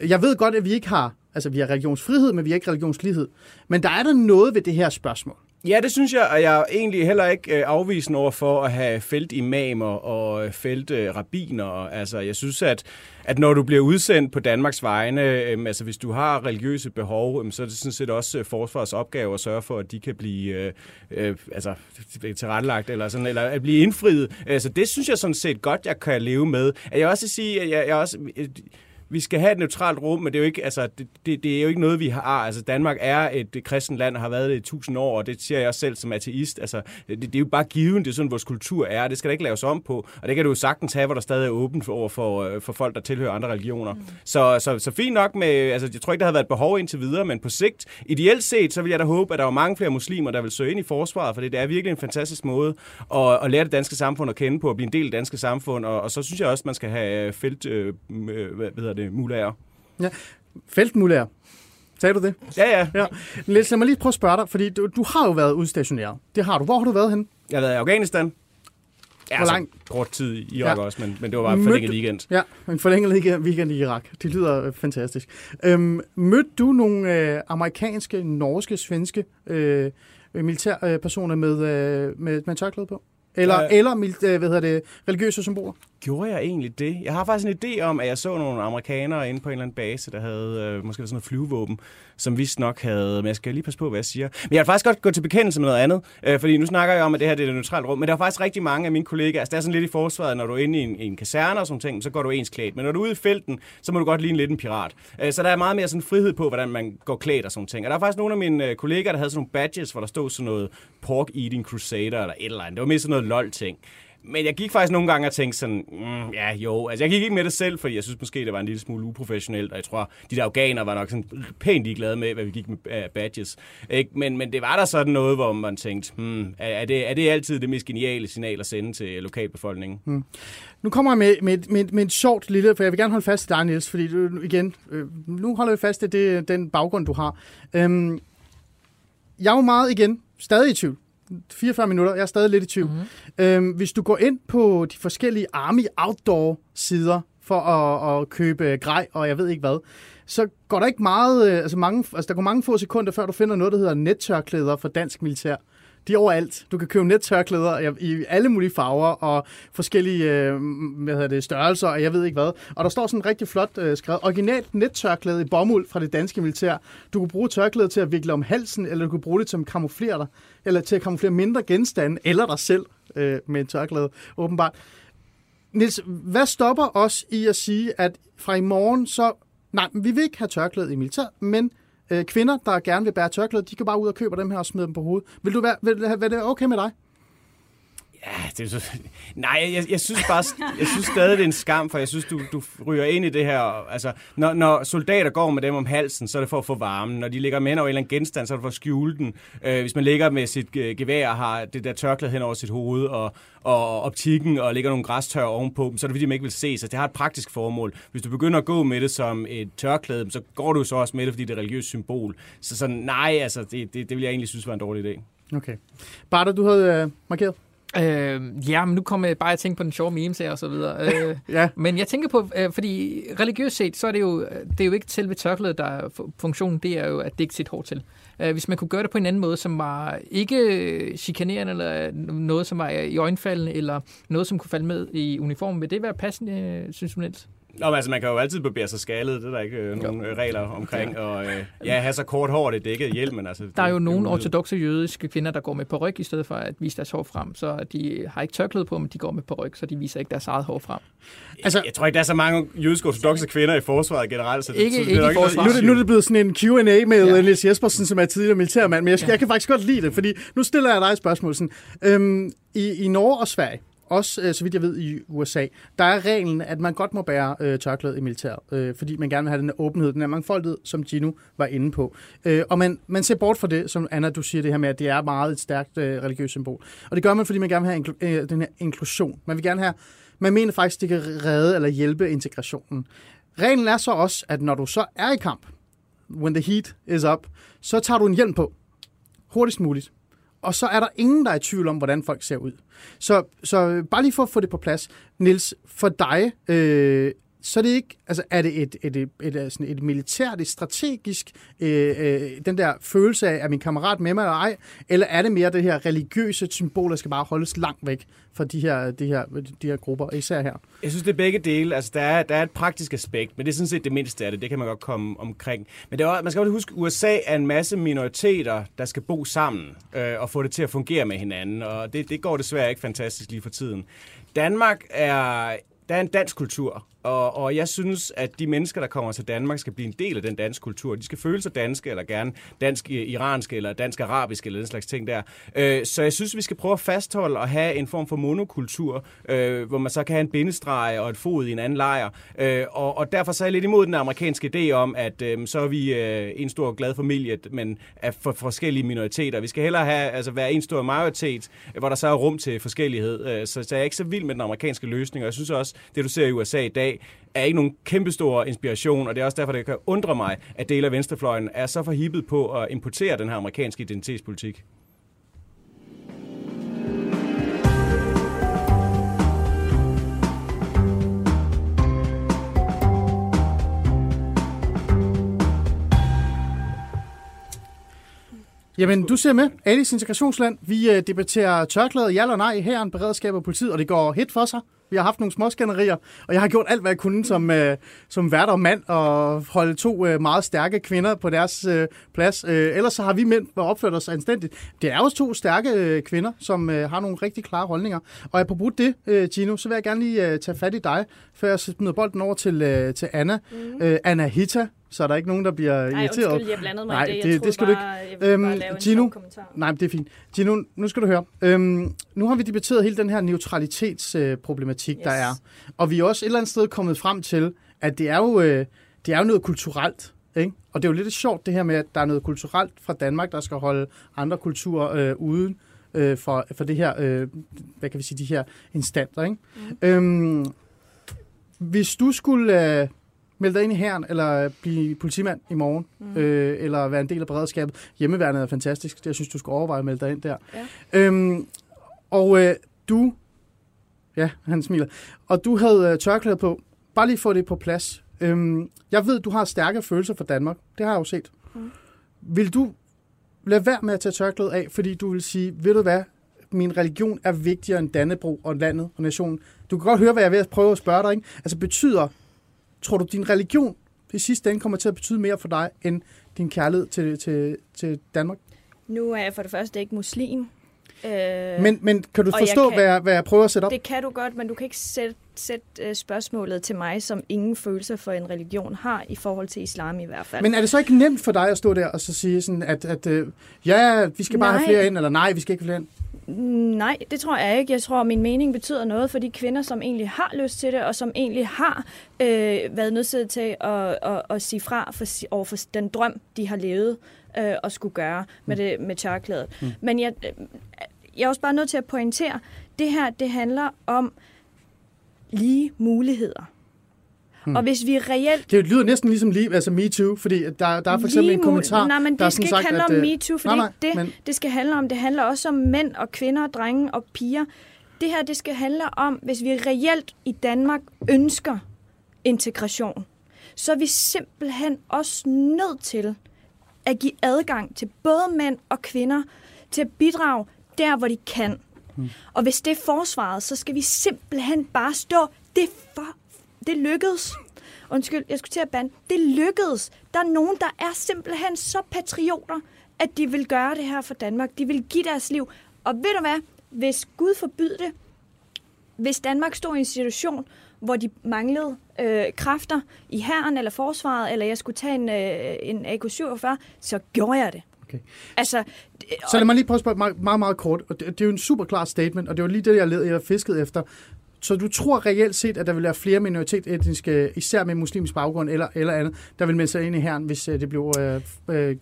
Jeg ved godt, at vi ikke har, altså vi har religionsfrihed, men vi har ikke religionslighed. Men der er der noget ved det her spørgsmål. Ja, det synes jeg, og jeg er egentlig heller ikke øh, afvisende over for at have feltimamer og øh, felt rabiner. Altså, jeg synes, at, at når du bliver udsendt på Danmarks vegne, øhm, altså hvis du har religiøse behov, øhm, så er det sådan set også øh, forsvarets opgave at sørge for, at de kan blive øh, øh, altså, tilrettelagt eller, sådan, eller at blive indfriet. Altså, det synes jeg sådan set godt, jeg kan leve med. At jeg også sige, at jeg, jeg også... øh, vi skal have et neutralt rum, men det er jo ikke, altså, det, det, det er jo ikke noget, vi har. Altså, Danmark er et, kristent land har været det i tusind år, og det siger jeg også selv som ateist. Altså, det, det er jo bare givet, det er sådan, vores kultur er, det skal der ikke laves om på. Og det kan du jo sagtens have, hvor der stadig er åbent for, over for, for folk, der tilhører andre religioner. Mm. Så, så, så fint nok med, altså, jeg tror ikke, der har været et behov indtil videre, men på sigt, ideelt set, så vil jeg da håbe, at der var mange flere muslimer, der vil søge ind i forsvaret, for det er virkelig en fantastisk måde at, at lære det danske samfund at kende på, at blive en del af det danske samfund, og, og så synes jeg også, man skal have øh, felt, øh, øh, hvad hedder det, mulager. Ja. Feltmulær. Sagde du det? Ja, ja. ja. Niels, lad mig lige prøve at spørge dig, fordi du, du har jo været udstationeret. Det har du. Hvor har du været henne? Jeg har været i Afghanistan. Ja, Hvor så lang- kort tid i Irak Ja. også, men, men det var bare Mødte- forlænget weekend. Ja, en forlænget weekend- i Irak. Det lyder øh, fantastisk. Øhm, mødte du nogle øh, amerikanske, norske, svenske øh, militærpersoner øh, personer med, øh, med, med tørklæde på? Eller, Ja. eller øh, hvad hedder det, religiøse symboler? Gjorde jeg egentlig det? Jeg har faktisk en idé om, at jeg så nogle amerikanere inde på en eller anden base, der havde øh, måske sådan noget flyvevåben, som vist nok havde... Men jeg skal lige passe på, hvad jeg siger. Men jeg vil faktisk godt gå til bekendelse med noget andet, øh, fordi nu snakker jeg om, at det her det er et neutralt rum, men der er faktisk rigtig mange af mine kollegaer, altså det er sådan lidt i forsvaret, når du er inde i en, i en kaserne og sådan ting, så går du ens klædt. Men når du er ude i felten, så må du godt ligne lidt en pirat. Øh, så der er meget mere sådan frihed på, hvordan man går klædt og sådan ting. Og der er faktisk nogle af mine øh, kollegaer, der havde sådan nogle badges, hvor der stod sådan noget pork eating crusader eller et eller andet. Det var mere sådan noget lol-ting. Men jeg gik faktisk nogle gange og tænkte sådan, mm, ja jo, altså jeg gik ikke med det selv, fordi jeg synes måske, det var en lille smule uprofessionelt, og jeg tror, de der afghanere var nok sådan pænt ligeglade med, hvad vi gik med uh, badges. Ikke? Men, men det var der sådan noget, hvor man tænkte, hmm, er, det, er det altid det mest geniale signal at sende til lokalbefolkningen? Hmm. Nu kommer jeg med, med, med, med et sjovt lille, for jeg vil gerne holde fast i dig, Niels, fordi du, igen, øh, nu holder vi fast i det, den baggrund, du har. Øhm, jeg er jo meget igen stadig i tvivl. 44 minutter, jeg er stadig lidt i tvivl. Mm-hmm. Øhm, hvis du går ind på de forskellige Army Outdoor sider for at, at købe grej, og jeg ved ikke hvad, så går der ikke meget, øh, altså, mange, altså der går mange få sekunder, før du finder noget, der hedder nettørklæder for dansk militær. De er overalt. Du kan købe nettørklæder i- alle mulige farver og forskellige øh, hvad hedder det, størrelser, og jeg ved ikke hvad. Og der står sådan rigtig flot øh, skrevet, originalt nettørklæde i bomuld fra det danske militær. Du kan bruge tørklædet til at vikle om halsen, eller du kan bruge det til at kamuflere dig, eller til at kamuflere mindre genstande, eller dig selv øh, med et tørklæde, åbenbart. Nils, hvad stopper os i at sige, at fra i morgen så... Nej, vi vil ikke have tørklæde i militær, men øh, kvinder, der gerne vil bære tørklæde, de kan bare ud og købe dem her og smide dem på hovedet. Vil du være, vil, vil det være okay med dig? Ja, det er så... Nej, jeg, jeg synes bare, jeg synes stadig, det er en skam, for jeg synes, du, du ryger ind i det her. Altså, når, når soldater går med dem om halsen, så er det for at få varmen. Når de ligger med over en eller anden genstand, så er det for at skjule den. Øh, hvis man ligger med sit øh, gevær og har det der tørklæde hen over sit hoved, og, og optikken, og lægger nogle græstør ovenpå dem, så er det fordi, man ikke vil se Så Det har et praktisk formål. Hvis du begynder at gå med det som et tørklæde, så går du så også med det, fordi det er et religiøst symbol. Så sådan, nej, altså, det, det, det vil jeg egentlig synes var en dårlig idé. Okay. Barter, du havde øh, markeret? Øh, ja, men nu kommer jeg bare at tænke på den sjove memes her og så videre. Øh, ja. Men jeg tænker på, øh, fordi religiøst set, så er det jo, det er jo ikke selve tørklædet, der er fu- funktionen, det er jo at dække sit hår til. Øh, hvis man kunne gøre det på en anden måde, som var ikke chikanerende, eller noget, som var i øjenfaldende, eller noget, som kunne falde med i uniformen, vil det være passende, øh, synes du, Niels? Nå, men altså, man kan jo altid barbere sig skaldet, det er der ikke øh, nogen øh, regler omkring. Og øh, ja, have så kort hår, det er dækket hjælp, men altså... Der er jo nogle ortodoxe jødiske kvinder, der går med på ryg, i stedet for at vise deres hår frem. Så de har ikke tørklæde på, men de går med på ryg, så de viser ikke deres eget hår frem. Altså, jeg tror ikke, der er så mange jydiske ortodoxe kvinder i forsvaret generelt. Så det, Ikke- så det ikke er i nok forsvaret. Nu er, det, nu er det blevet sådan en Q&A med Ja. ja. Niels Jespersen, som er tidligere militærmand, men jeg, ja. jeg kan faktisk godt lide det, fordi nu stiller jeg dig et spørgsmål. Sådan, øhm, i, I Norge og Sverige, også øh, så vidt jeg ved i USA, der er reglen, at man godt må bære øh, tørklæde i militæret, øh, fordi man gerne vil have den her åbenhed, den her mangfoldighed, som Gino var inde på. Øh, og man, man ser bort fra det, som Anna, du siger det her med, at det er meget et stærkt øh, religiøst symbol. Og det gør man, fordi man gerne vil have inklu- øh, den her inklusion. Man vil gerne have, man mener faktisk, det kan redde eller hjælpe integrationen. Reglen er så også, at når du så er i kamp, when the heat is up, så tager du en hjelm på, hurtigst muligt. Og så er der ingen, der er i tvivl om, hvordan folk ser ud. Så, så bare lige for at få det på plads. Nils, for dig, øh, så er det ikke, altså er det et, et, et, et, sådan et militært, et strategisk, øh, øh, den der følelse af, er min kammerat med mig eller ej, eller er det mere det her religiøse symbol, der skal bare holdes langt væk fra de her, de her, de her grupper, især her? Jeg synes, det er begge dele. Altså, der er, der er et praktisk aspekt, men det er sådan set det mindste af det. Det kan man godt komme omkring. Men det er, man skal også huske, at USA er en masse minoriteter, der skal bo sammen øh, og få det til at fungere med hinanden. Og det, det går desværre ikke fantastisk lige for tiden. Danmark er... Der er en dansk kultur, og, og jeg synes, at de mennesker, der kommer til Danmark, skal blive en del af den danske kultur. De skal føle sig danske, eller gerne dansk-iranske, øh, eller dansk-arabiske, eller den slags ting der. Øh, så jeg synes, vi skal prøve at fastholde og have en form for monokultur, øh, hvor man så kan have en bindestreg og et fod i en anden lejr. Øh, og, og derfor så er jeg lidt imod den amerikanske idé om, at øh, så er vi øh, en stor glad familie, men af for forskellige minoriteter. Vi skal hellere have, altså være en stor majoritet, hvor der så er rum til forskellighed. Øh, så, så jeg er ikke så vild med den amerikanske løsning, og jeg synes også, det du ser i USA i dag, er ikke nogen kæmpestor inspiration, og det er også derfor, det kan undre mig, at dele af venstrefløjen er så forhippet på at importere den her amerikanske identitetspolitik. Jamen, du ser med. Alice Integrationsland. Vi øh, debatterer tørklæde, ja eller nej, herren, beredskab og politiet, og det går hit for sig. Vi har haft nogle småskænderier, og jeg har gjort alt, hvad jeg kunne som, øh, som vært og mand, og holde to øh, meget stærke kvinder på deres øh, plads. Øh, ellers så har vi mænd opført os anstændigt. Det er også to stærke øh, kvinder, som øh, har nogle rigtig klare holdninger. Og apropos det, øh, Gino, så vil jeg gerne lige øh, tage fat i dig, før jeg smider bolden over til, øh, til Anna. Mm. Øh, Anna Hita, så er der ikke nogen, der bliver Nej, irriteret. undskyld, jeg blandede mig i Nej, det. Jeg det, det skal du bare, ikke. jeg ville bare Gino, nej, men det er fint. Gino, nu skal du høre. Øhm, nu har vi debatteret hele den her neutralitetsproblematik, Yes. der er. Og vi er også et eller andet sted kommet frem til, at det er jo, øh, det er jo noget kulturelt. Ikke? Og det er jo lidt sjovt det her med, at der er noget kulturelt fra Danmark, der skal holde andre kulturer øh, uden øh, for, for det her, øh, hvad kan vi sige, de her instanter. Ikke? Mm. Øhm, hvis du skulle øh, melde dig ind i herren, eller blive politimand i morgen, mm. øh, eller være en del af beredskabet, hjemmeværnet er fantastisk, det jeg synes, du skal overveje at melde dig ind der. Ja. Øhm, og øh, du, ja, han smiler, og du havde øh, tørklæde på, bare lige få det på plads. Øhm, jeg ved, du har stærke følelser for Danmark, det har jeg jo set. Mm. Vil du lade være med at tage tørklædet af, fordi du vil sige, ved du hvad, min religion er vigtigere end Dannebro og landet og nationen. Du kan godt høre, hvad jeg er ved at prøve at spørge dig. Ikke? Altså betyder, tror du, din religion i sidste ende kommer til at betyde mere for dig, end din kærlighed til, til, til Danmark? Nu er jeg for det første ikke muslim. Øh, Men, men kan du og jeg forstå, kan- hvad, jeg, hvad jeg prøver at sætte op? Det kan du godt, men du kan ikke sætte, sætte øh, spørgsmålet til mig, som ingen følelse for en religion har, i forhold til islam i hvert fald. Men er det så ikke nemt for dig at stå der og så sige, sådan, at, at øh, ja, vi skal bare Nej. have flere ind, eller nej, vi skal ikke have flere ind? Nej, det tror jeg ikke. Jeg tror, at min mening betyder noget for de kvinder, som egentlig har lyst til det, og som egentlig har øh, været nødt til at, at, at sige fra for, over for den drøm, de har levet øh, og skulle gøre med, det, med tørklædet. Mm. Men jeg, øh, jeg er også bare nødt til at pointere, det her det handler om lige muligheder. Hmm. Og hvis vi reelt Det lyder næsten ligesom lige, altså MeToo, fordi der, der er for eksempel en kommentar, Nej, men der det skal sådan ikke handle om øh, MeToo, for nej, det nej, ikke det, men- det skal handle om. Det handler også om mænd og kvinder, drenge og piger. Det her, det skal handle om, hvis vi reelt i Danmark ønsker integration, så er vi simpelthen også nødt til at give adgang til både mænd og kvinder til at bidrage der, hvor de kan. Hmm. Og hvis det er forsvaret, så skal vi simpelthen bare stå. Det, for, det lykkedes. Undskyld, jeg skulle til at bande. Det lykkedes. Der er nogen, der er simpelthen så patrioter, at de vil gøre det her for Danmark. De vil give deres liv. Og ved du hvad? Hvis Gud forbyder det, hvis Danmark stod i en situation, hvor de manglede øh, kræfter i hæren eller forsvaret, eller jeg skulle tage en, øh, en AK-47, så gjorde jeg det. Okay. Altså, Så lad mig lige prøve at spørge meget, meget, meget kort. Og det, det er jo en super klar statement, og det var lige det, jeg led, jeg fiskede efter. Så du tror reelt set, at der vil være flere minoritetsetniske, især med muslimsk baggrund eller, eller andet, der vil melde sig ind i herren, hvis øh, det blev øh, øh,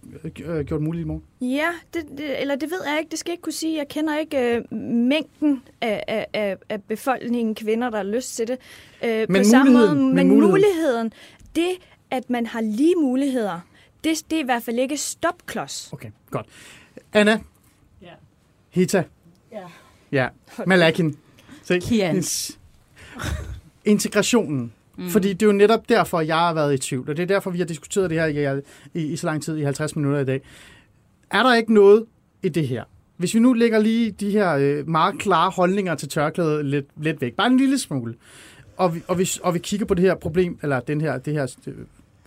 øh, gjort muligt i morgen? Ja, det, det, eller det ved jeg ikke. Det skal jeg ikke kunne sige. Jeg kender ikke øh, mængden af, af, af, befolkningen kvinder, der har lyst til det. Øh, Men på samme måde, muligheden, men men muligheden. muligheden, det at man har lige muligheder, det, det er i hvert fald ikke stopklods. Okay, godt. Anna? Ja. Hita? Ja. Ja. Malakin? Se, Kian. ens- Integrationen. Mm. Fordi det er jo netop derfor, jeg har været i tvivl, og det er derfor, vi har diskuteret det her i, i, i så lang tid, i 50 minutter i dag. Er der ikke noget i det her? Hvis vi nu lægger lige de her øh, meget klare holdninger til tørklædet lidt, lidt væk, bare en lille smule, og vi, og, vi, og vi kigger på det her problem, eller den her, det, her, øh,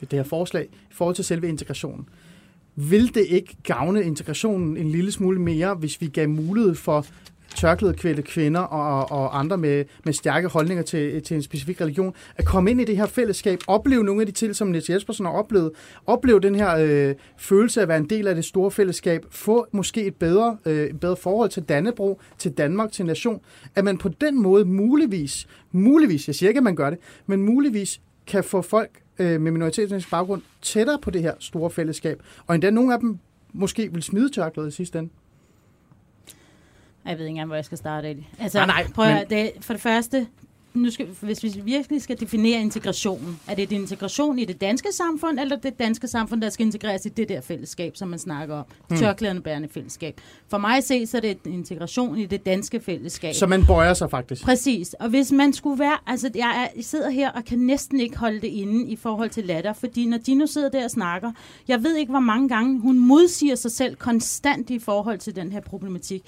det her forslag i forhold til selve integrationen, vil det ikke gavne integrationen en lille smule mere, hvis vi gav mulighed for tørklædekvælte kvinder og, og andre med, med stærke holdninger til, til en specifik religion, at komme ind i det her fællesskab, opleve nogle af de ting, som Niels Jespersen har oplevet, opleve den her øh, følelse af at være en del af det store fællesskab, få måske et bedre, øh, et bedre forhold til Dannebro, til Danmark, til nation, at man på den måde muligvis, muligvis, jeg siger ikke, at man gør det, men muligvis kan få folk øh, med minoritetens baggrund tættere på det her store fællesskab, og endda nogle af dem måske vil smide tørklædet i sidste ende. Jeg ved ikke engang, hvor jeg skal starte. Altså, Nej, nej, prøv at, men- det, for det første, nu skal, hvis vi virkelig skal definere integrationen, er det integration i det danske samfund, eller det danske samfund, der skal integreres i det der fællesskab, som man snakker om? Hmm. Mm. Tørklæderne bærende fællesskab. For mig at se, så er det en integration i det danske fællesskab. Så man bøjer sig faktisk. Præcis. Og hvis man skulle være... Altså, jeg, er, jeg sidder her og kan næsten ikke holde det inde i forhold til latter, fordi når Dino sidder der og snakker, jeg ved ikke, hvor mange gange hun modsiger sig selv konstant i forhold til den her problematik.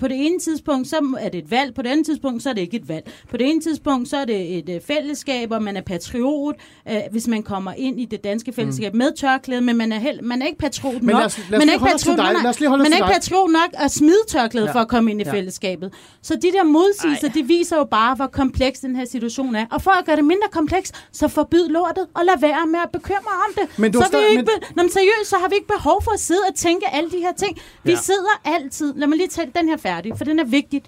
På det ene tidspunkt, så er det et valg. På det andet tidspunkt, så er det ikke et valg. På det ene tidspunkt, så er det et øh, fællesskab, og man er patriot, øh, hvis man kommer ind i det danske fællesskab mm. med tørklæde, men man er, held, man er ikke patriot Men nok. lad os- lad os man er ikke patriot, dig. nej, Lad os lige holde os man er til ikke dig. patriot nok at smide tørklæde Ja. for at komme ind i Ja. fællesskabet. Så de der modsigelser, det viser jo bare, hvor kompleks den her situation er. Og for at gøre det mindre kompleks, så forbyd lortet, og lad være med at bekymre om det. Men du så, vi stadig- ikke, be- Nå, men seriøst, så har vi ikke behov for at sidde og tænke alle de her ting. Vi Ja. sidder altid, lad mig lige tage den den her færdig, for den er vigtig.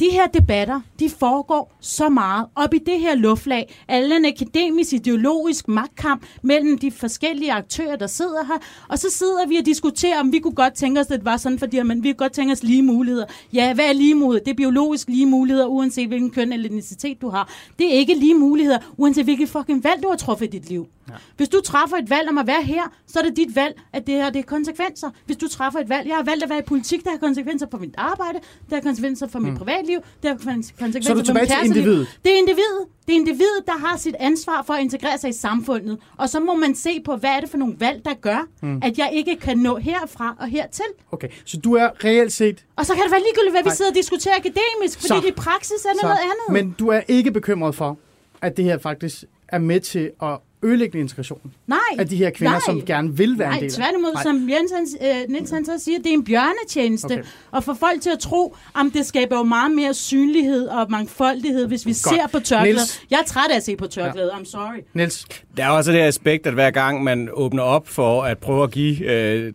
De her debatter, de foregår så meget op i det her luftlag. Alle en akademisk, ideologisk magtkamp mellem de forskellige aktører, der sidder her. Og så sidder vi og diskuterer, om vi kunne godt tænke os, at det var sådan fordi men vi kunne godt tænke os lige muligheder. Ja, hvad er lige muligheder? Det er biologisk lige muligheder, uanset hvilken køn eller etnicitet du har. Det er ikke lige muligheder, uanset hvilket fucking valg du har truffet i dit liv. Ja. Hvis du træffer et valg om at være her, så er det dit valg, at det her det er konsekvenser. Hvis du træffer et valg, jeg har valgt at være i politik, der har konsekvenser for mit arbejde, der har konsekvenser for mit privatliv, der har konsekvenser Så er du for mit kæresteliv. Det er individet. Det er individet, der har sit ansvar for at integrere sig i samfundet. Og så må man se på, hvad er det for nogle valg, der gør, Mm. mm. at jeg ikke kan nå herfra og hertil. Okay, så du er reelt set... Og så kan det være ligegyldigt, hvad vi sidder og diskuterer akademisk, fordi Så. det i praksis er noget andet. Men du er ikke bekymret for, at det her faktisk er med til at ødelægge integrationen Nej. af de her kvinder, nej. som gerne vil være Nej, en del af tværtimod, Nej. som Jens han, øh, Niels han så siger, det er en bjørnetjeneste. Okay. Og få folk til at tro, om det skaber jo meget mere synlighed og mangfoldighed, hvis vi Godt. ser på tørklæder. Niels? Jeg er træt af at se på tørklæder, I'm sorry. Niels? Der er også det aspekt, at hver gang man åbner op for at prøve at give øh,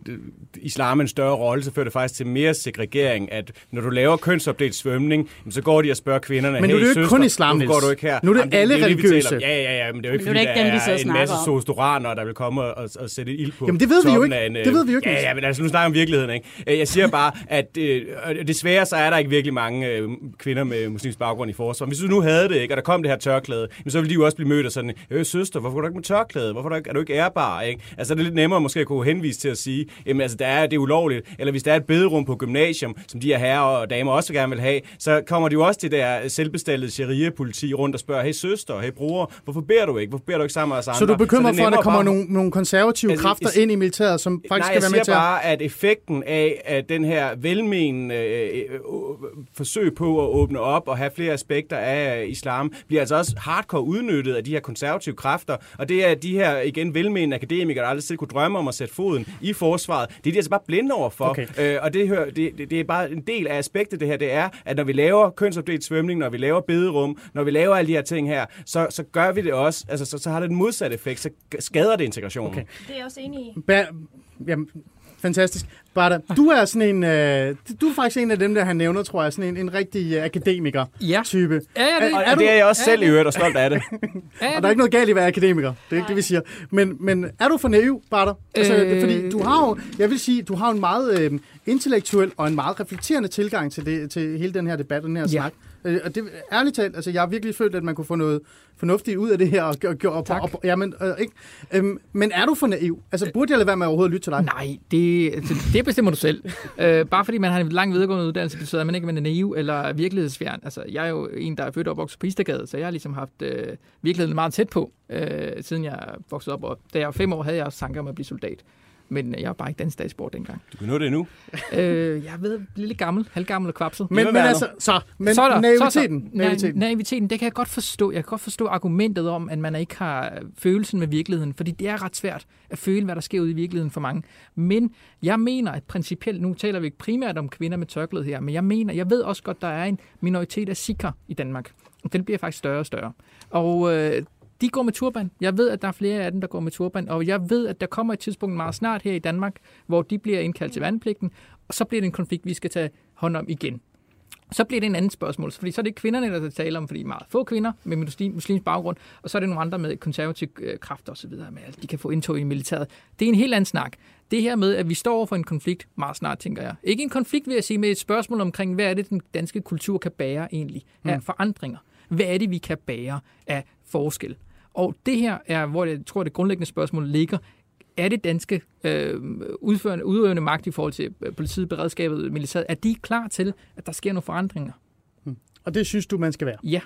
islam en større rolle, så fører det faktisk til mere segregering, at når du laver kønsopdelt svømning, så går de og spørger kvinderne, Men nu er hey, det jo ikke søster, kun islam, går du ikke her? Nu er det Jamen, alle det, religiøse. Ja, ja, ja, men det er jo ikke, Men er fordi det ikke dem, der og er en masse sostoraner, der vil komme og, og, og sætte ild på Jamen, det ved vi jo ikke. en, øh, Det ved vi jo ikke, Ja, ja, men altså, nu snakker vi om virkeligheden, ikke? Øh, Jeg siger bare, at øh, desværre så er der ikke virkelig mange øh, kvinder med muslimsk baggrund i forsvaret. Hvis du nu havde det, ikke, og der kom det her tørklæde, så ville de jo også blive mødt af sådan, øh, søster, hvorfor du ikke med tørklæde? Hvorfor er du ikke, er du ikke ærbar? Ikke? Altså, det er lidt nemmere måske at kunne henvise til at sige, jamen, altså, der er, det er ulovligt. Eller hvis der er et bederum på gymnasium, som de her herrer og damer også gerne vil have, så kommer de jo også til det der selvbestaltede sharia-politi rundt og spørger, hey søster, hey bror, hvorfor beder du ikke? Hvorfor beder du ikke sammen med os andre? Så du er bekymret det er for, at der kommer bare- nogle, nogle konservative Altså, kræfter is- ind i militæret, som faktisk Nej, skal jeg være med til at... bare, at effekten af at den her velmenende øh, øh, øh, forsøg på at åbne op og have flere aspekter af islam, bliver altså også hardcore udnyttet af de her konservative kræfter. Og det er de her, igen, velmenende akademikere, der aldrig selv kunne drømme om at sætte foden i forsvaret. Det er de altså bare blinde over for. Okay. Øh, og det, hører, det, det, det er bare en del af aspektet, det her, det er, at når vi laver kønsopdelt svømning, når vi laver bederum, når vi laver alle de her ting her, så, så gør vi det også, altså så, så har det den modsatte effekt, så skader det integrationen. Okay. Det er jeg også enig i. Ba- Jamen, fantastisk. Barta, du er sådan en, øh, du er faktisk en af dem, der han nævner, tror jeg, sådan en, en rigtig øh, akademiker-type. Ja, ja, det, Og, og det er jeg også selv i øvrigt, og stolt af det. ja, Og der er ikke noget galt i at være akademiker. Det er ikke det, vi siger. Men, men er du for naiv, Barter? Altså, Øh. øh... Fordi du har jo, jeg vil sige, du har en meget øh, intellektuel og en meget reflekterende tilgang til, det, til hele den her debat, den her Ja. snak. Øh, Og det, ærligt talt, altså, jeg har virkelig følt, at man kunne få noget fornuftigt ud af det her. Og, og, og, Tak. og, og, jamen, øh, ikke? Øhm, men er du for naiv? Altså, burde jeg lade være med overhovedet at lytte til dig? Nej, det, altså, det bestemmer du selv. Øh, bare fordi man har en lang videregående uddannelse, betyder, at man ikke er naiv eller virkelighedsfjern. Altså, jeg er jo en, der er født og opvokset på Istergade, så jeg har ligesom haft øh, virkeligheden meget tæt på, øh, siden jeg voksede op. Og da jeg var fem år, havde jeg også tanker om at blive soldat. Men øh, jeg var bare ikke dansk statsborger dengang. Du kan nå det nu. øh, jeg ved, lidt gammel, halvgammel og kvapset. Men, men altså, så, men Så er der- naiviteten, så der- naiviteten. Na- naiviteten, det kan jeg godt forstå. Jeg kan godt forstå argumentet om, at man ikke har følelsen med virkeligheden, fordi det er ret svært at føle, hvad der sker ude i virkeligheden for mange. Men jeg mener, at principielt, nu taler vi ikke primært om kvinder med tørklæde her, men jeg mener, jeg ved også godt, der er en minoritet af sikher i Danmark. Og den bliver faktisk større og større. Og øh, de går med turban. Jeg ved, at der er flere af dem, der går med turban, og jeg ved, at der kommer et tidspunkt meget snart her i Danmark, hvor de bliver indkaldt til vandpligten, og så bliver det en konflikt, vi skal tage hånd om igen. Så bliver det en anden spørgsmål, fordi så er det kvinderne, der taler om, fordi meget få kvinder med muslim, muslimsk baggrund, og så er det nogle andre med konservative øh, kræfter osv., med at de kan få indtog i militæret. Det er en helt anden snak. Det her med, at vi står over for en konflikt meget snart, tænker jeg. Ikke en konflikt, vil jeg sige, med et spørgsmål omkring, hvad er det, den danske kultur kan bære egentlig af forandringer. Hvad er det, vi kan bære af forskel? Og det her er, hvor jeg tror, det grundlæggende spørgsmål ligger. Er det danske øh, udførende, udøvende magt i forhold til øh, politiet, beredskabet, militæret, er de klar til, at der sker nogle forandringer? Og det synes du, man skal være. Ja.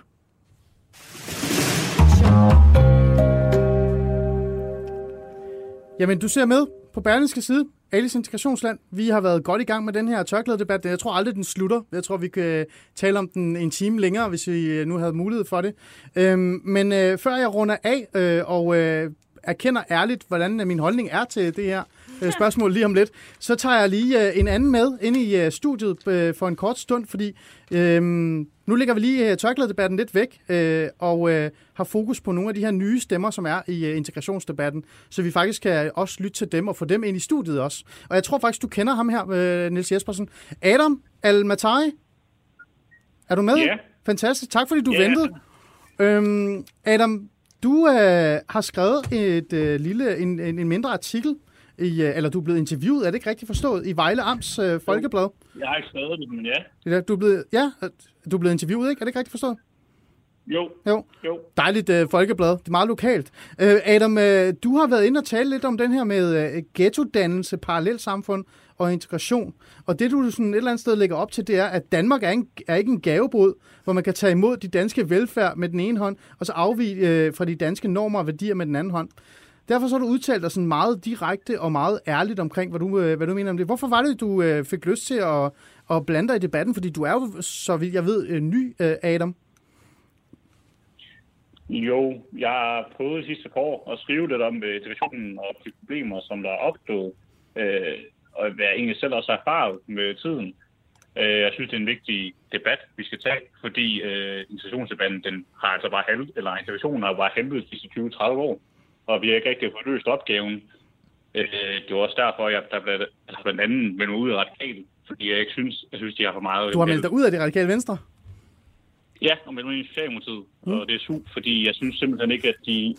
Jamen, du ser med på Berlingske side. Alice Integrationsland. Vi har været godt i gang med den her tørklædedebat. Jeg tror aldrig, den slutter. Jeg tror, vi kan tale om den en time længere, hvis vi øh, nu havde mulighed for det. Øhm, men øh, før jeg runder af øh, og øh, erkender ærligt, hvordan øh, min holdning er til det her øh, spørgsmål lige om lidt, så tager jeg lige øh, en anden med ind i øh, studiet øh, for en kort stund, fordi øh, nu lægger vi lige øh, tørklædedebatten lidt væk øh, og øh, har fokus på nogle af de her nye stemmer, som er i øh, integrationsdebatten, så vi faktisk kan også lytte til dem og få dem ind i studiet også. Og jeg tror faktisk, du kender ham her, øh, Niels Jespersen. Adam Al-Matai, er du med? Ja. Fantastisk. Tak fordi du Ja. ventede. Øhm, Adam, du øh, har skrevet et øh, lille, en, en, en mindre artikel, i, øh, eller du er blevet interviewet, er det ikke rigtigt forstået, i Vejle Amts øh, Folkeblad. Jeg har ikke skrevet det, men ja. Ja, Du er blevet, ja, du er blevet interviewet, ikke? Er det ikke rigtigt forstået? Jo, Jo. jo. Dejligt øh, folkeblad. Det er meget lokalt. Øh, Adam, øh, du har været inde og tale lidt om den her med øh, ghettodannelse, parallelsamfund og integration. Og det, du sådan et eller andet sted lægger op til, det er, at Danmark er, en, er ikke en gavebod, hvor man kan tage imod de danske velfærd med den ene hånd, og så afvige øh, fra de danske normer og værdier med den anden hånd. Derfor så har du udtalt dig sådan meget direkte og meget ærligt omkring, hvad du, øh, hvad du mener om det. Hvorfor var det, du øh, fik lyst til at, og blande dig i debatten? Fordi du er jo, så vidt jeg ved, øh, ny, øh, Adam. Jo, jeg har prøvet de sidste par år at skrive lidt om øh, situationen integrationen og de problemer, som der er opstået, øh, og hvad jeg egentlig selv også har erfaret med tiden. Øh, jeg synes, det er en vigtig debat, vi skal tage, fordi øh, integrationsdebatten, den har altså bare halvet, eller integrationen har bare halvet de sidste 20-30 år, og vi har ikke rigtig fået løst opgaven. Øh, det var også derfor, jeg der blev, altså blandt andet meldt ud af radikal, fordi jeg ikke synes, jeg synes, de har for meget... Du har meldt dig ud af det radikale venstre? Ja, og meldt mig ind i Socialdemokratiet, mm. og det er super, fordi jeg synes simpelthen ikke, at de,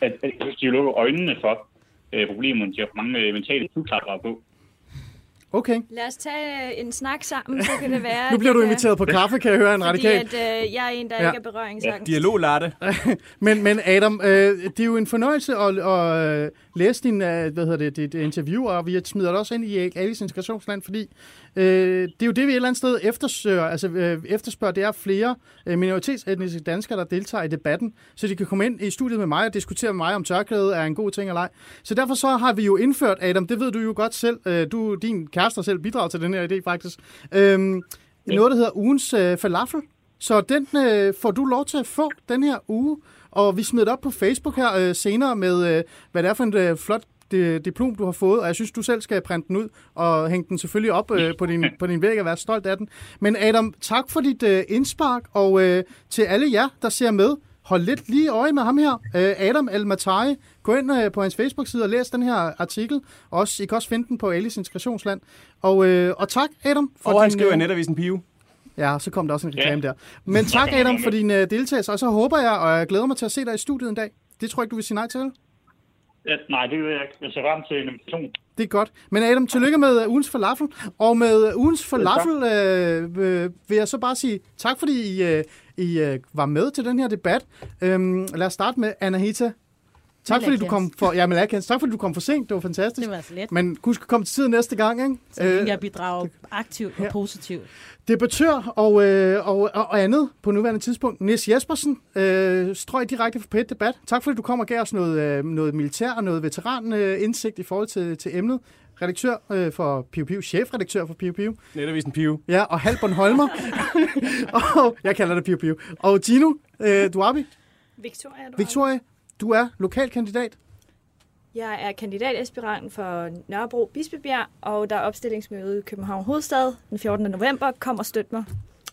at, at de lukker øjnene for øh, problemerne. De har for mange øh, mentale sygklappere på. Okay. Lad os tage en snak sammen, så kan det være... Nu bliver du øh, inviteret på kaffe, kan jeg høre en radikal. Fordi at, øh, jeg er en, der Ja. ja. ikke er berøringsangst. Dialog, Latte. men, men Adam, øh, det er jo en fornøjelse at, at øh, læse din, øh, hvad hedder det, dit interview, og vi smider det også ind i Alice Integrationsland, fordi øh, det er jo det, vi et eller andet sted eftersøger, altså øh, efterspørger, det er flere øh, minoritetsetniske danskere, der deltager i debatten, så de kan komme ind i studiet med mig og diskutere med mig, om tørklæde er en god ting eller ej. Så derfor så har vi jo indført, Adam, det ved du jo godt selv, øh, du, din kæreste har selv bidraget til den her idé faktisk, øh, noget, der hedder ugens øh, falafel. Så den øh, får du lov til at få den her uge, og vi smider det op på Facebook her øh, senere med, øh, hvad det er for en øh, flot det diplom, du har fået, og jeg synes, du selv skal printe den ud og hænge den selvfølgelig op øh, på, din, på din væg og være stolt af den. Men Adam, tak for dit øh, indspark, og øh, til alle jer, der ser med, hold lidt lige øje med ham her, øh, Adam El Matai. Gå ind øh, på hans Facebook-side og læs den her artikel. Også, I kan også finde den på Alice Integrationsland. Og, øh, og tak, Adam. For Og han din, skriver i øh, netavisen Pio. Ja, så kom der også en reklame ja. der. Men tak, Adam, for din uh, deltagelse, og så håber jeg, og jeg glæder mig til at se dig i studiet en dag. Det tror jeg ikke, du vil sige nej til. Ja, nej, det vil jeg ikke. Jeg ser frem til en invitation. Det er godt. Men Adam, tillykke med uh, ugens falafel. Og med uh, ugens falafel uh, øh, vil jeg så bare sige tak, fordi I, I var med til den her debat. Um, lad os starte med Anahita. Tak fordi du kom for, ja, men Akens, tak fordi du kom for sent. Det var fantastisk. Det var så let. Men husk at komme til tiden næste gang, ikke? Så Øh, øh, jeg bidrager aktivt og positivt. Debattør og, øh, og, og andet på nuværende tidspunkt. Nis Jespersen, øh, strøg direkte fra pet debat. Tak fordi du kom og gav os noget, øh, noget militær og noget veteran øh, indsigt i forhold til, til emnet. Redaktør øh, for Piu Piu, chefredaktør for Piu Piu. Netavisen Pio. Ja, og halv Bornholmer. og, jeg kalder det Piu Piu. Og Gino øh, Duabi, Victoria, du Victoria, du er lokalkandidat. Jeg er kandidataspirant for Nørrebro Bispebjerg, og der er opstillingsmøde i København Hovedstad den 14. november. Kom og støt mig.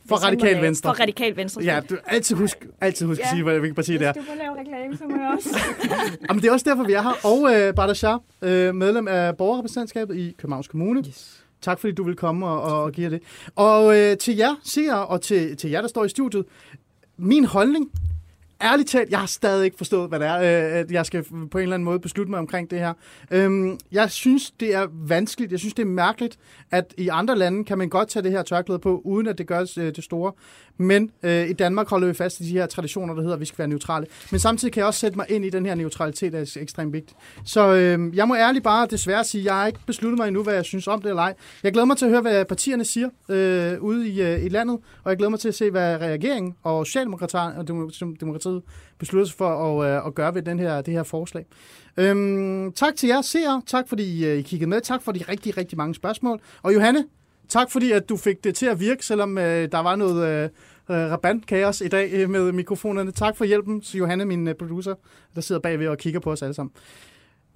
For Hvis Radikal lave- Venstre. For Radikal Venstre. Ja, du altid husk, altid husk ja. at sige, hvad- hvilket parti det er. Hvis du må lave reklame, så må jeg også. Jamen, det er også derfor, vi er her. Og øh, Bardashar, øh, medlem af borgerrepræsentantskabet i Københavns Kommune. Yes. Tak fordi du vil komme og, og give det. Og øh, til jer seere, og til, til jer, der står i studiet, min holdning, ærligt talt, jeg har stadig ikke forstået, hvad det er, øh, at jeg skal på en eller anden måde beslutte mig omkring det her. Øhm, jeg synes, det er vanskeligt. Jeg synes, det er mærkeligt, at i andre lande kan man godt tage det her tørklæde på, uden at det gør øh, det store. Men øh, i Danmark holder vi fast i de her traditioner, der hedder, at vi skal være neutrale. Men samtidig kan jeg også sætte mig ind i den her neutralitet, der er ekstremt vigtigt. Så øh, jeg må ærligt bare desværre sige, at jeg har ikke besluttet mig endnu, hvad jeg synes om det eller ej. Jeg glæder mig til at høre, hvad partierne siger øh, ude i, øh, i landet, og jeg glæder mig til at se, hvad regeringen og Socialdemokratiet Socialdemokratiet beslutter sig for at, øh, at gøre ved den her, det her forslag. Øhm, tak til jer seere. Tak fordi øh, I kiggede med. Tak for de rigtig, rigtig mange spørgsmål. Og Johanne, tak fordi at du fik det til at virke, selvom øh, der var noget øh, øh, i dag øh, med mikrofonerne. Tak for hjælpen, så Johanne, min øh, producer, der sidder bagved og kigger på os alle sammen.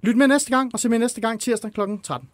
Lyt med næste gang, og se med næste gang tirsdag kl. 13.